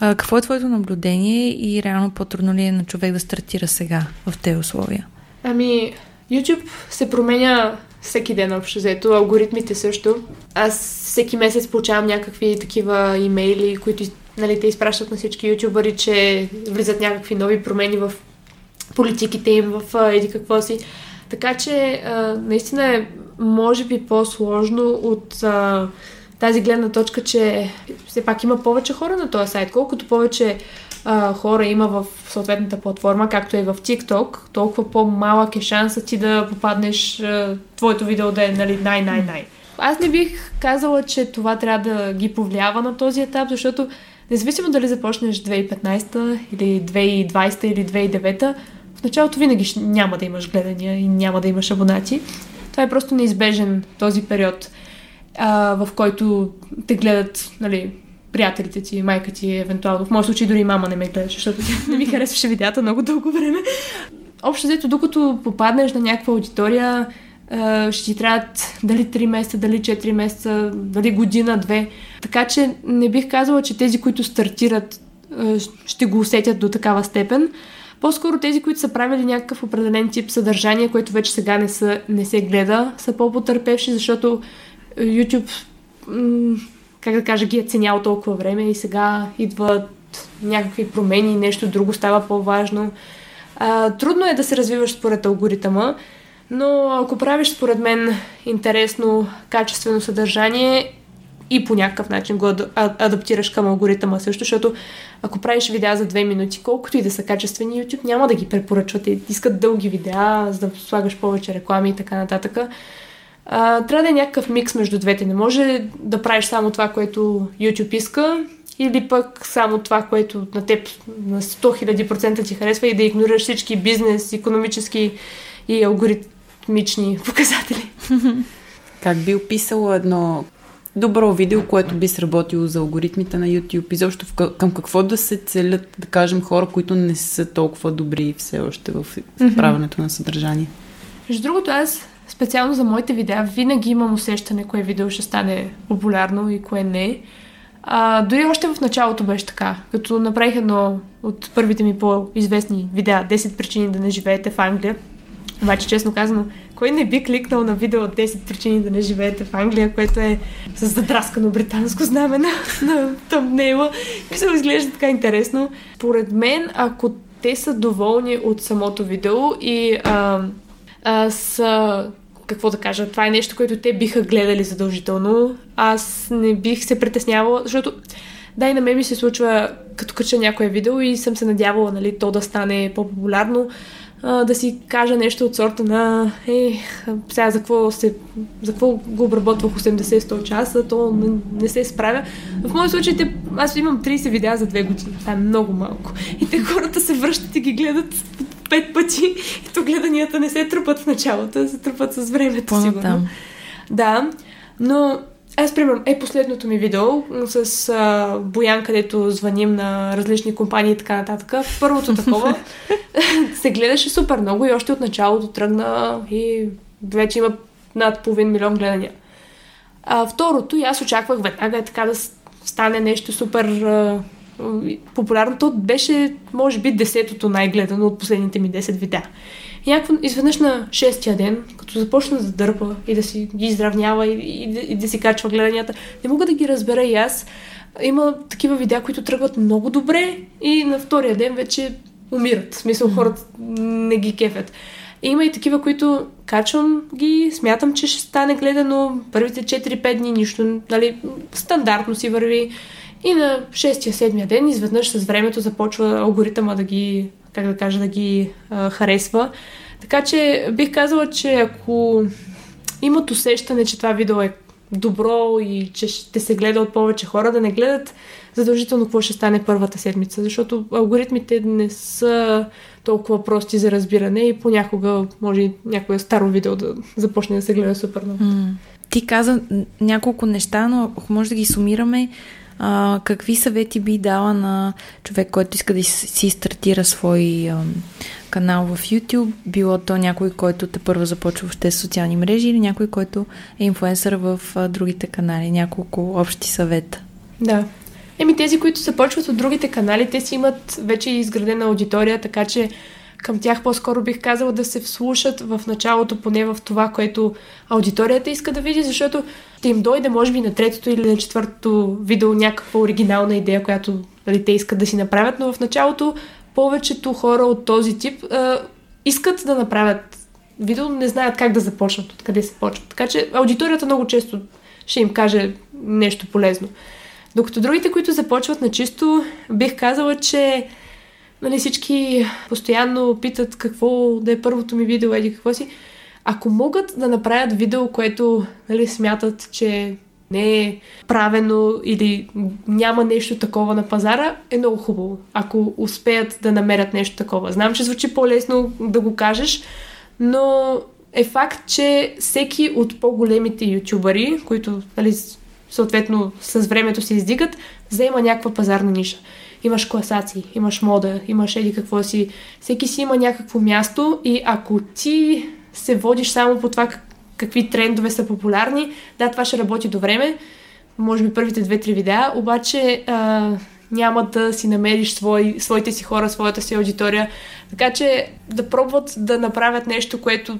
А, какво е твоето наблюдение и реално по-трудно ли е на човек да стартира сега в тези условия? Ами, YouTube се променя всеки ден общо взето, алгоритмите също. Аз всеки месец получавам някакви такива имейли, които нали, те изпращат на всички ютубъри, че влизат някакви нови промени в политиките им, в еди какво си. Така че а, наистина е, може би, по-сложно от а, тази гледна точка, че все пак има повече хора на този сайт. Колкото повече а, хора има в съответната платформа, както е в TikTok, толкова по-малък е шанса ти да попаднеш а, твоето видео да е нали, най-най-най. Аз не бих казала, че това трябва да ги повлиява на този етап, защото независимо дали започнеш 2015 или 2020 или 2009, в началото винаги няма да имаш гледания и няма да имаш абонати. Това е просто неизбежен този период, а, в който те гледат, нали, приятелите ти, майка ти, евентуално. В моят случай дори мама не ме гледаше, защото не ми харесваше видеята много дълго време. Общо взето, докато попаднеш на някаква аудитория, ще ти трябват дали 3 месеца, дали 4 месеца, дали година, две. Така че не бих казала, че тези, които стартират, ще го усетят до такава степен. По-скоро тези, които са правили някакъв определен тип съдържание, което вече сега не, са, не се гледа, са по-потърпевши, защото YouTube, как да кажа, ги е ценял толкова време и сега идват някакви промени, нещо друго става по-важно. А, трудно е да се развиваш според алгоритъма, но ако правиш според мен интересно, качествено съдържание и по някакъв начин го адаптираш към алгоритъма също, защото ако правиш видеа за две минути, колкото и да са качествени, YouTube няма да ги препоръчват. и искат дълги видеа, за да слагаш повече реклами и така нататък. А, трябва да е някакъв микс между двете. Не може да правиш само това, което YouTube иска или пък само това, което на теб на 100 000% ти харесва и да игнорираш всички бизнес, економически и алгоритмични показатели. Как би описала едно добро видео, което би сработило за алгоритмите на YouTube и защо към какво да се целят, да кажем, хора, които не са толкова добри все още в правенето на съдържание? Между другото, аз специално за моите видеа винаги имам усещане кое видео ще стане популярно и кое не. А, дори още в началото беше така. Като направих едно от първите ми по-известни видеа 10 причини да не живеете в Англия. Обаче, честно казано, кой не би кликнал на видео от 10 причини да не живеете в Англия, което е с задраскано британско знаме на, на тъмнейла. се изглежда така интересно. Поред мен, ако те са доволни от самото видео и а, а, са какво да кажа, това е нещо, което те биха гледали задължително. Аз не бих се притеснявала, защото да, и на мен ми се случва, като кача някое видео и съм се надявала, нали, то да стане по-популярно, а, да си кажа нещо от сорта на е, сега за какво, се, за какво го обработвах 80-100 часа, то не, не се справя. В моят случай те, аз имам 30 видеа за 2 години. Това е много малко. И те хората се връщат и ги гледат пет пъти и то гледанията не се трупат в началото, се трупат с времето, По-натам. сигурно. Да, но аз, примерно, е последното ми видео с а, Боян, където звъним на различни компании и така нататък. Първото такова се гледаше супер много и още от началото тръгна и вече има над половин милион гледания. А, второто, и аз очаквах веднага е така да стане нещо супер а, популярното беше, може би, десетото най-гледано от последните ми 10 видеа. И някакво, изведнъж на шестия ден, като започна да дърпа и да си ги изравнява и, и, и да си качва гледанията, не мога да ги разбера и аз. Има такива видеа, които тръгват много добре и на втория ден вече умират. В смисъл, хората не ги кефят. Има и такива, които качвам ги, смятам, че ще стане гледано първите 4-5 дни, нищо, нали, стандартно си върви. И на 6-7 ден изведнъж с времето започва алгоритъма да ги, как да кажа, да ги а, харесва. Така че бих казала, че ако имат усещане, че това видео е добро и че ще се гледа от повече хора, да не гледат задължително какво ще стане първата седмица, защото алгоритмите не са толкова прости за разбиране и понякога може някое старо видео да започне да се гледа супер много. Ти каза няколко неща, но ако може да ги сумираме, а, какви съвети би дала на човек, който иска да си стартира свой а, канал в YouTube, било то някой, който те първо започва въобще с социални мрежи или някой, който е инфуенсър в а, другите канали, няколко общи съвета? Да. Еми тези, които започват от другите канали, те си имат вече изградена аудитория, така че към тях по-скоро бих казала да се вслушат в началото, поне в това, което аудиторията иска да види, защото ще им дойде, може би, на третото или на четвъртото видео някаква оригинална идея, която нали, те искат да си направят, но в началото повечето хора от този тип а, искат да направят видео, не знаят как да започнат, откъде се почват. Така че аудиторията много често ще им каже нещо полезно. Докато другите, които започват на чисто, бих казала, че нали, всички постоянно питат какво да е първото ми видео, еди какво си. Ако могат да направят видео, което нали, смятат, че не е правено или няма нещо такова на пазара, е много хубаво, ако успеят да намерят нещо такова. Знам, че звучи по-лесно да го кажеш, но е факт, че всеки от по-големите ютубъри, които нали, съответно с времето се издигат, взема някаква пазарна ниша. Имаш класации, имаш мода, имаш еди какво си. Всеки си има някакво място и ако ти се водиш само по това какви трендове са популярни, да, това ще работи до време, може би първите две-три видеа, обаче а, няма да си намериш свой, своите си хора, своята си аудитория. Така че да пробват да направят нещо, което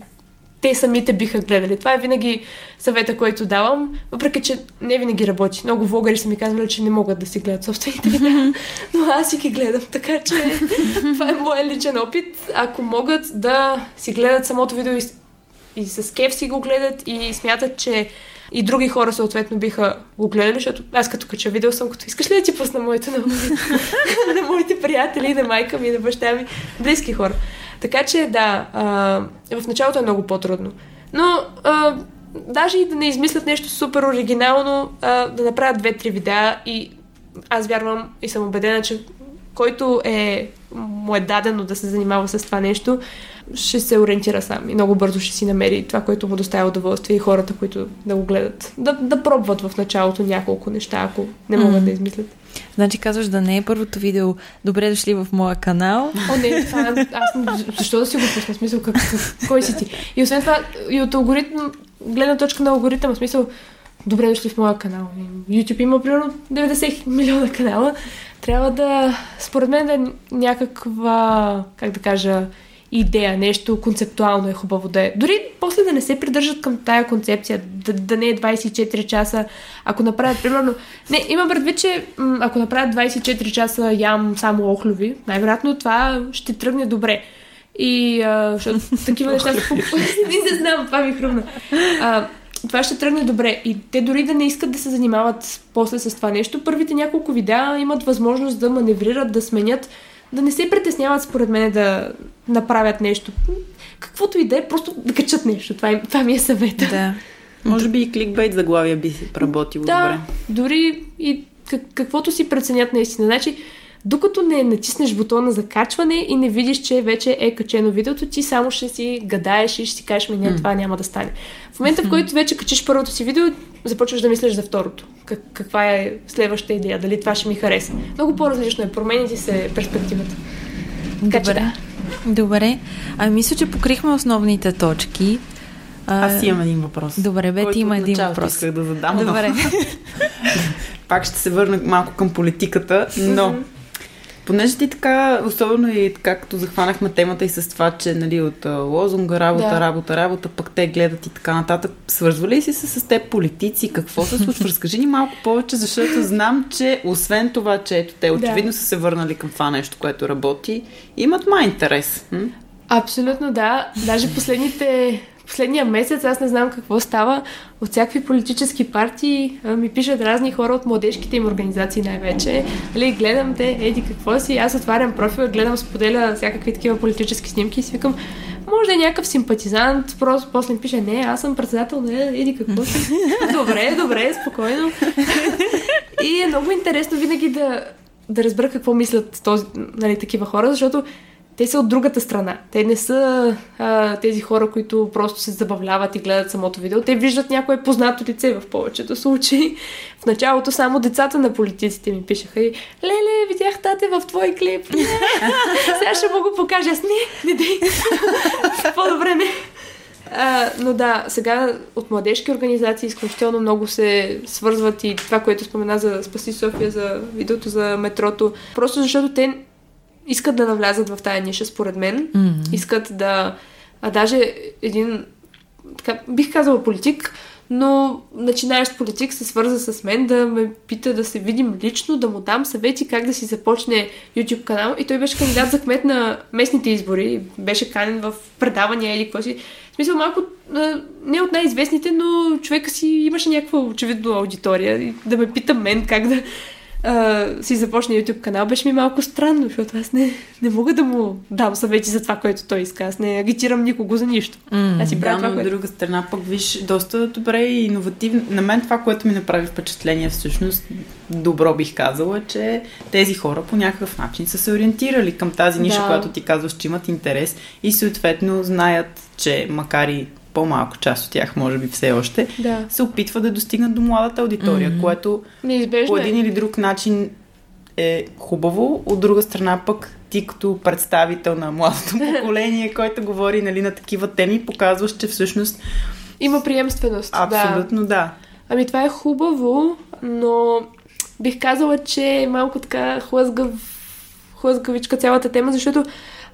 те самите биха гледали. Това е винаги съвета, който давам, въпреки че не винаги работи. Много влогари са ми казвали, че не могат да си гледат собствените видеа, но аз си ги гледам, така че това е моят личен опит. Ако могат да си гледат самото видео и, и с кеф си го гледат и смятат, че и други хора съответно биха го гледали, защото аз като кача видео съм като искаш ли да ти пусна моето на, на моите приятели, на майка ми, на баща ми, близки хора. Така че да, а, в началото е много по-трудно. Но а, даже и да не измислят нещо супер оригинално, а, да направят две-три видеа и аз вярвам и съм убедена, че който е, му е дадено да се занимава с това нещо, ще се ориентира сам и много бързо ще си намери това, което му доставя удоволствие и хората, които да го гледат. Да, да пробват в началото няколко неща, ако не могат mm. да измислят. Значи казваш да не е първото видео Добре дошли в моя канал. О, не, това, аз защо да си го пусна? Смисъл, как, кой си ти? И освен това, и от алгоритм, гледна точка на алгоритъм, смисъл, добре дошли в моя канал. YouTube има примерно 90 милиона канала. Трябва да, според мен, да е някаква, как да кажа, идея, нещо концептуално е хубаво да е. Дори после да не се придържат към тая концепция, да, да не е 24 часа. Ако направят, примерно... Не, има предвид, че м- ако направят 24 часа ям само охлюви, най-вероятно това ще тръгне добре. И а, защото такива неща са... не знам, това ми хрумна. А, това ще тръгне добре. И те дори да не искат да се занимават после с това нещо, първите няколко видеа имат възможност да маневрират, да сменят да не се притесняват, според мен, да направят нещо. Каквото и да е, просто да качат нещо. Това, е, това ми е съвета. Да. Може би и кликбейт заглавия би работило да, добре. дори и каквото си преценят наистина. Значи, докато не натиснеш бутона за качване и не видиш, че вече е качено видеото, ти само ще си гадаеш и ще си кажеш, не, това няма да стане. В момента, в който вече качиш първото си видео, започваш да мислиш за второто. Как, каква е следващата идея, дали това ще ми хареса. Много по-различно е, промени ти се перспективата. Добре. Че, да. Добре. А мисля, че покрихме основните точки. Аз имам един въпрос. Добре, бе, ти има един въпрос. исках да задам. Добре. Но... Пак ще се върна малко към политиката, но Понеже ти така, особено и така, като захванахме темата и с това, че нали, от лозунга работа, да. работа, работа, пък те гледат и така нататък. Свързва ли си се с теб политици? Какво се случва? Разкажи ни малко повече, защото знам, че освен това, че ето те очевидно да. са се върнали към това нещо, което работи, имат май интерес. М? Абсолютно да. Даже последните последния месец аз не знам какво става. От всякакви политически партии а, ми пишат разни хора от младежките им организации най-вече. Али, гледам те, еди какво си, аз отварям профила, гледам, споделя всякакви такива политически снимки и си викам, може да е някакъв симпатизант, просто после ми пише, не, аз съм председател на еди какво си. добре, добре, спокойно. и е много интересно винаги да, да разбера какво мислят този, нали, такива хора, защото те са от другата страна. Те не са а, тези хора, които просто се забавляват и гледат самото видео. Те виждат някое познато лице в повечето случаи. В началото само децата на политиците ми пишеха и Леле, видях тате в твой клип. Сега ще му го покажа. Аз не, не дей. По-добре не. А, но да, сега от младежки организации изключително много се свързват и това, което спомена за Спаси София, за видеото за метрото. Просто защото те искат да навлязат в тая ниша, според мен. Mm-hmm. Искат да... А даже един, така, бих казала политик, но начинаещ политик се свърза с мен да ме пита да се видим лично, да му дам съвети как да си започне YouTube канал. И той беше кандидат за кмет на местните избори. Беше канен в предавания или какво си. В смисъл малко не от най-известните, но човека си имаше някаква очевидно аудитория. И да ме пита мен как да а, си започна YouTube канал, беше ми малко странно, защото аз не, не мога да му дам съвети за това, което той иска. Аз не агитирам никого за нищо. М, Аз си правя Да, това, но от друга страна пък виж доста добре и иновативно. На мен това, което ми направи впечатление всъщност, добро бих казала, че тези хора по някакъв начин са се ориентирали към тази ниша, Да. която ти казваш, че имат интерес и съответно знаят, че макар и по-малко част от тях, може би все още, Да, се опитват да достигнат до младата аудитория, Мгм. което неизбежно по е. един или друг начин е хубаво. От друга страна пък ти като представител на младото поколение, който говори нали, на такива теми, показваш, че всъщност Има приемственост. Да. абсолютно да. Ами това е хубаво, но бих казала, че е малко така хлъзгав, хлъзгавичка цялата тема, защото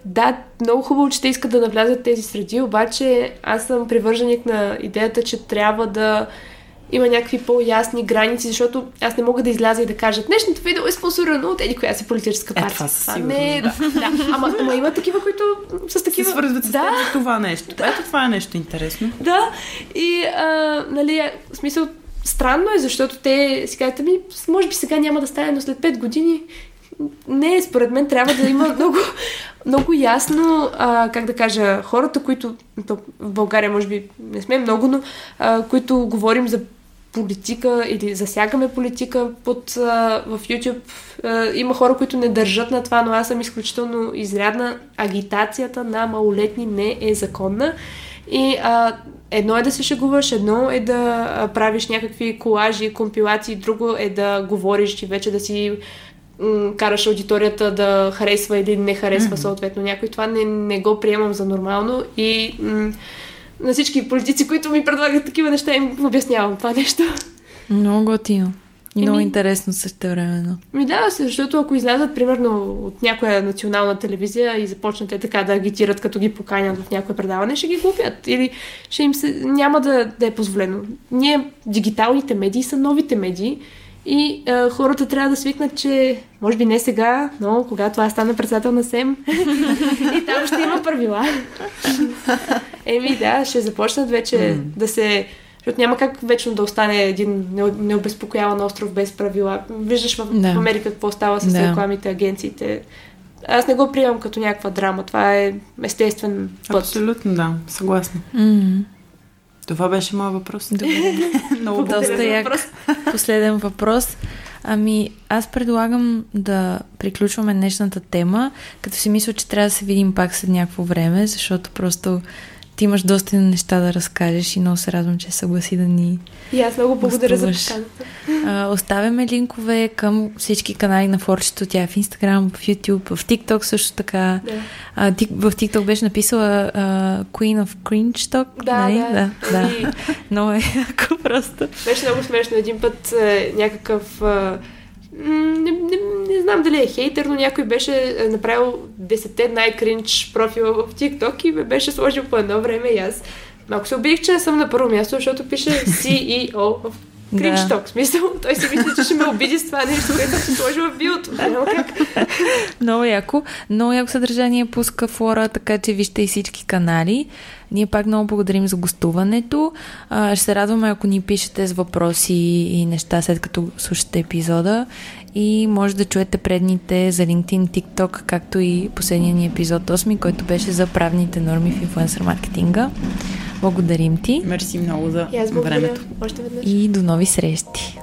да, много хубаво, че те искат да навлязат тези среди, обаче аз съм привърженик на идеята, че трябва да има някакви по-ясни граници, защото аз не мога да изляза и да кажа днешното видео е спонсорирано от еди коя си политическа Е, партия. това със Това сигурност, не е... Да. да. Ама, ама има такива, които с такива... свързват с да, за това нещо. Ето това е нещо интересно. да, и а, нали, в смисъл, странно е, защото те си казват, ми, може би сега няма да стане, но след 5 години не, според мен трябва да има много, много ясно, а, как да кажа, хората, които, то в България може би не сме много, но а, които говорим за политика или засягаме политика под, а, в YouTube. А, има хора, които не държат на това, но аз съм изключително изрядна. Агитацията на малолетни не е законна. И а, едно е да се шегуваш, едно е да правиш някакви колажи, компилации, друго е да говориш и вече да си м, караш аудиторията да харесва или не харесва mm-hmm. съответно някой. Това не, не го приемам за нормално и м- на всички политици, които ми предлагат такива неща, им обяснявам това нещо. Много готино. Много Еми- интересно също времено. Ми да, защото ако излязат примерно от някоя национална телевизия и започнат те така да агитират, като ги поканят в някое предаване, ще ги купят. Или ще им се... няма да, да е позволено. Ние, дигиталните медии са новите медии и е, хората трябва да свикнат, че може би не сега, но когато аз стана председател на СЕМ и там ще има правила. Еми да, ще започнат вече да се... Защото няма как вечно да остане един не- необезпокояван остров без правила. Виждаш в, Да. в Америка какво става с Да. рекламите, агенциите. Аз не го приемам като някаква драма. Това е естествен път. Абсолютно да, съгласна. М, Това беше моят въпрос. Добре. Много Доста як. Последен въпрос. Ами, аз предлагам да приключваме днешната тема, като си мисля, че трябва да се видим пак след някакво време, защото просто ти имаш доста неща да разкажеш и много се радвам, че съгласи да ни И аз много благодаря за Гостуваш. поканата. А, оставяме линкове към всички канали на Форчето. Тя е в Инстаграм, в YouTube, в TikTok също така. Да. А, ти, в TikTok беше написала а, Queen of Cringe Talk. Да, нали? да. да, да. И Много е яко просто. Беше много смешно. Един път е, някакъв... Не, не, не знам дали е хейтер, но някой беше е, направил 10 най-кринч профила в TikTok и ме беше сложил по едно време и аз малко се обидих, че не съм на първо място, защото пише CEO в Кринч Да. Смисъл, той си мисли, че ще ме обиди с това нещо, което си сложи в биото. Няма как. Много яко. Много яко съдържание пуска Флора, така че вижте и всички канали. Ние пак много благодарим за гостуването. А, ще се радваме, ако ни пишете с въпроси и неща, след като слушате епизода. И може да чуете предните за LinkedIn, TikTok, както и последния ни епизод 8, който беше за правните норми в инфлуенсър маркетинга. Благодарим ти Мерси много за времето. още веднъж. и до нови срещи!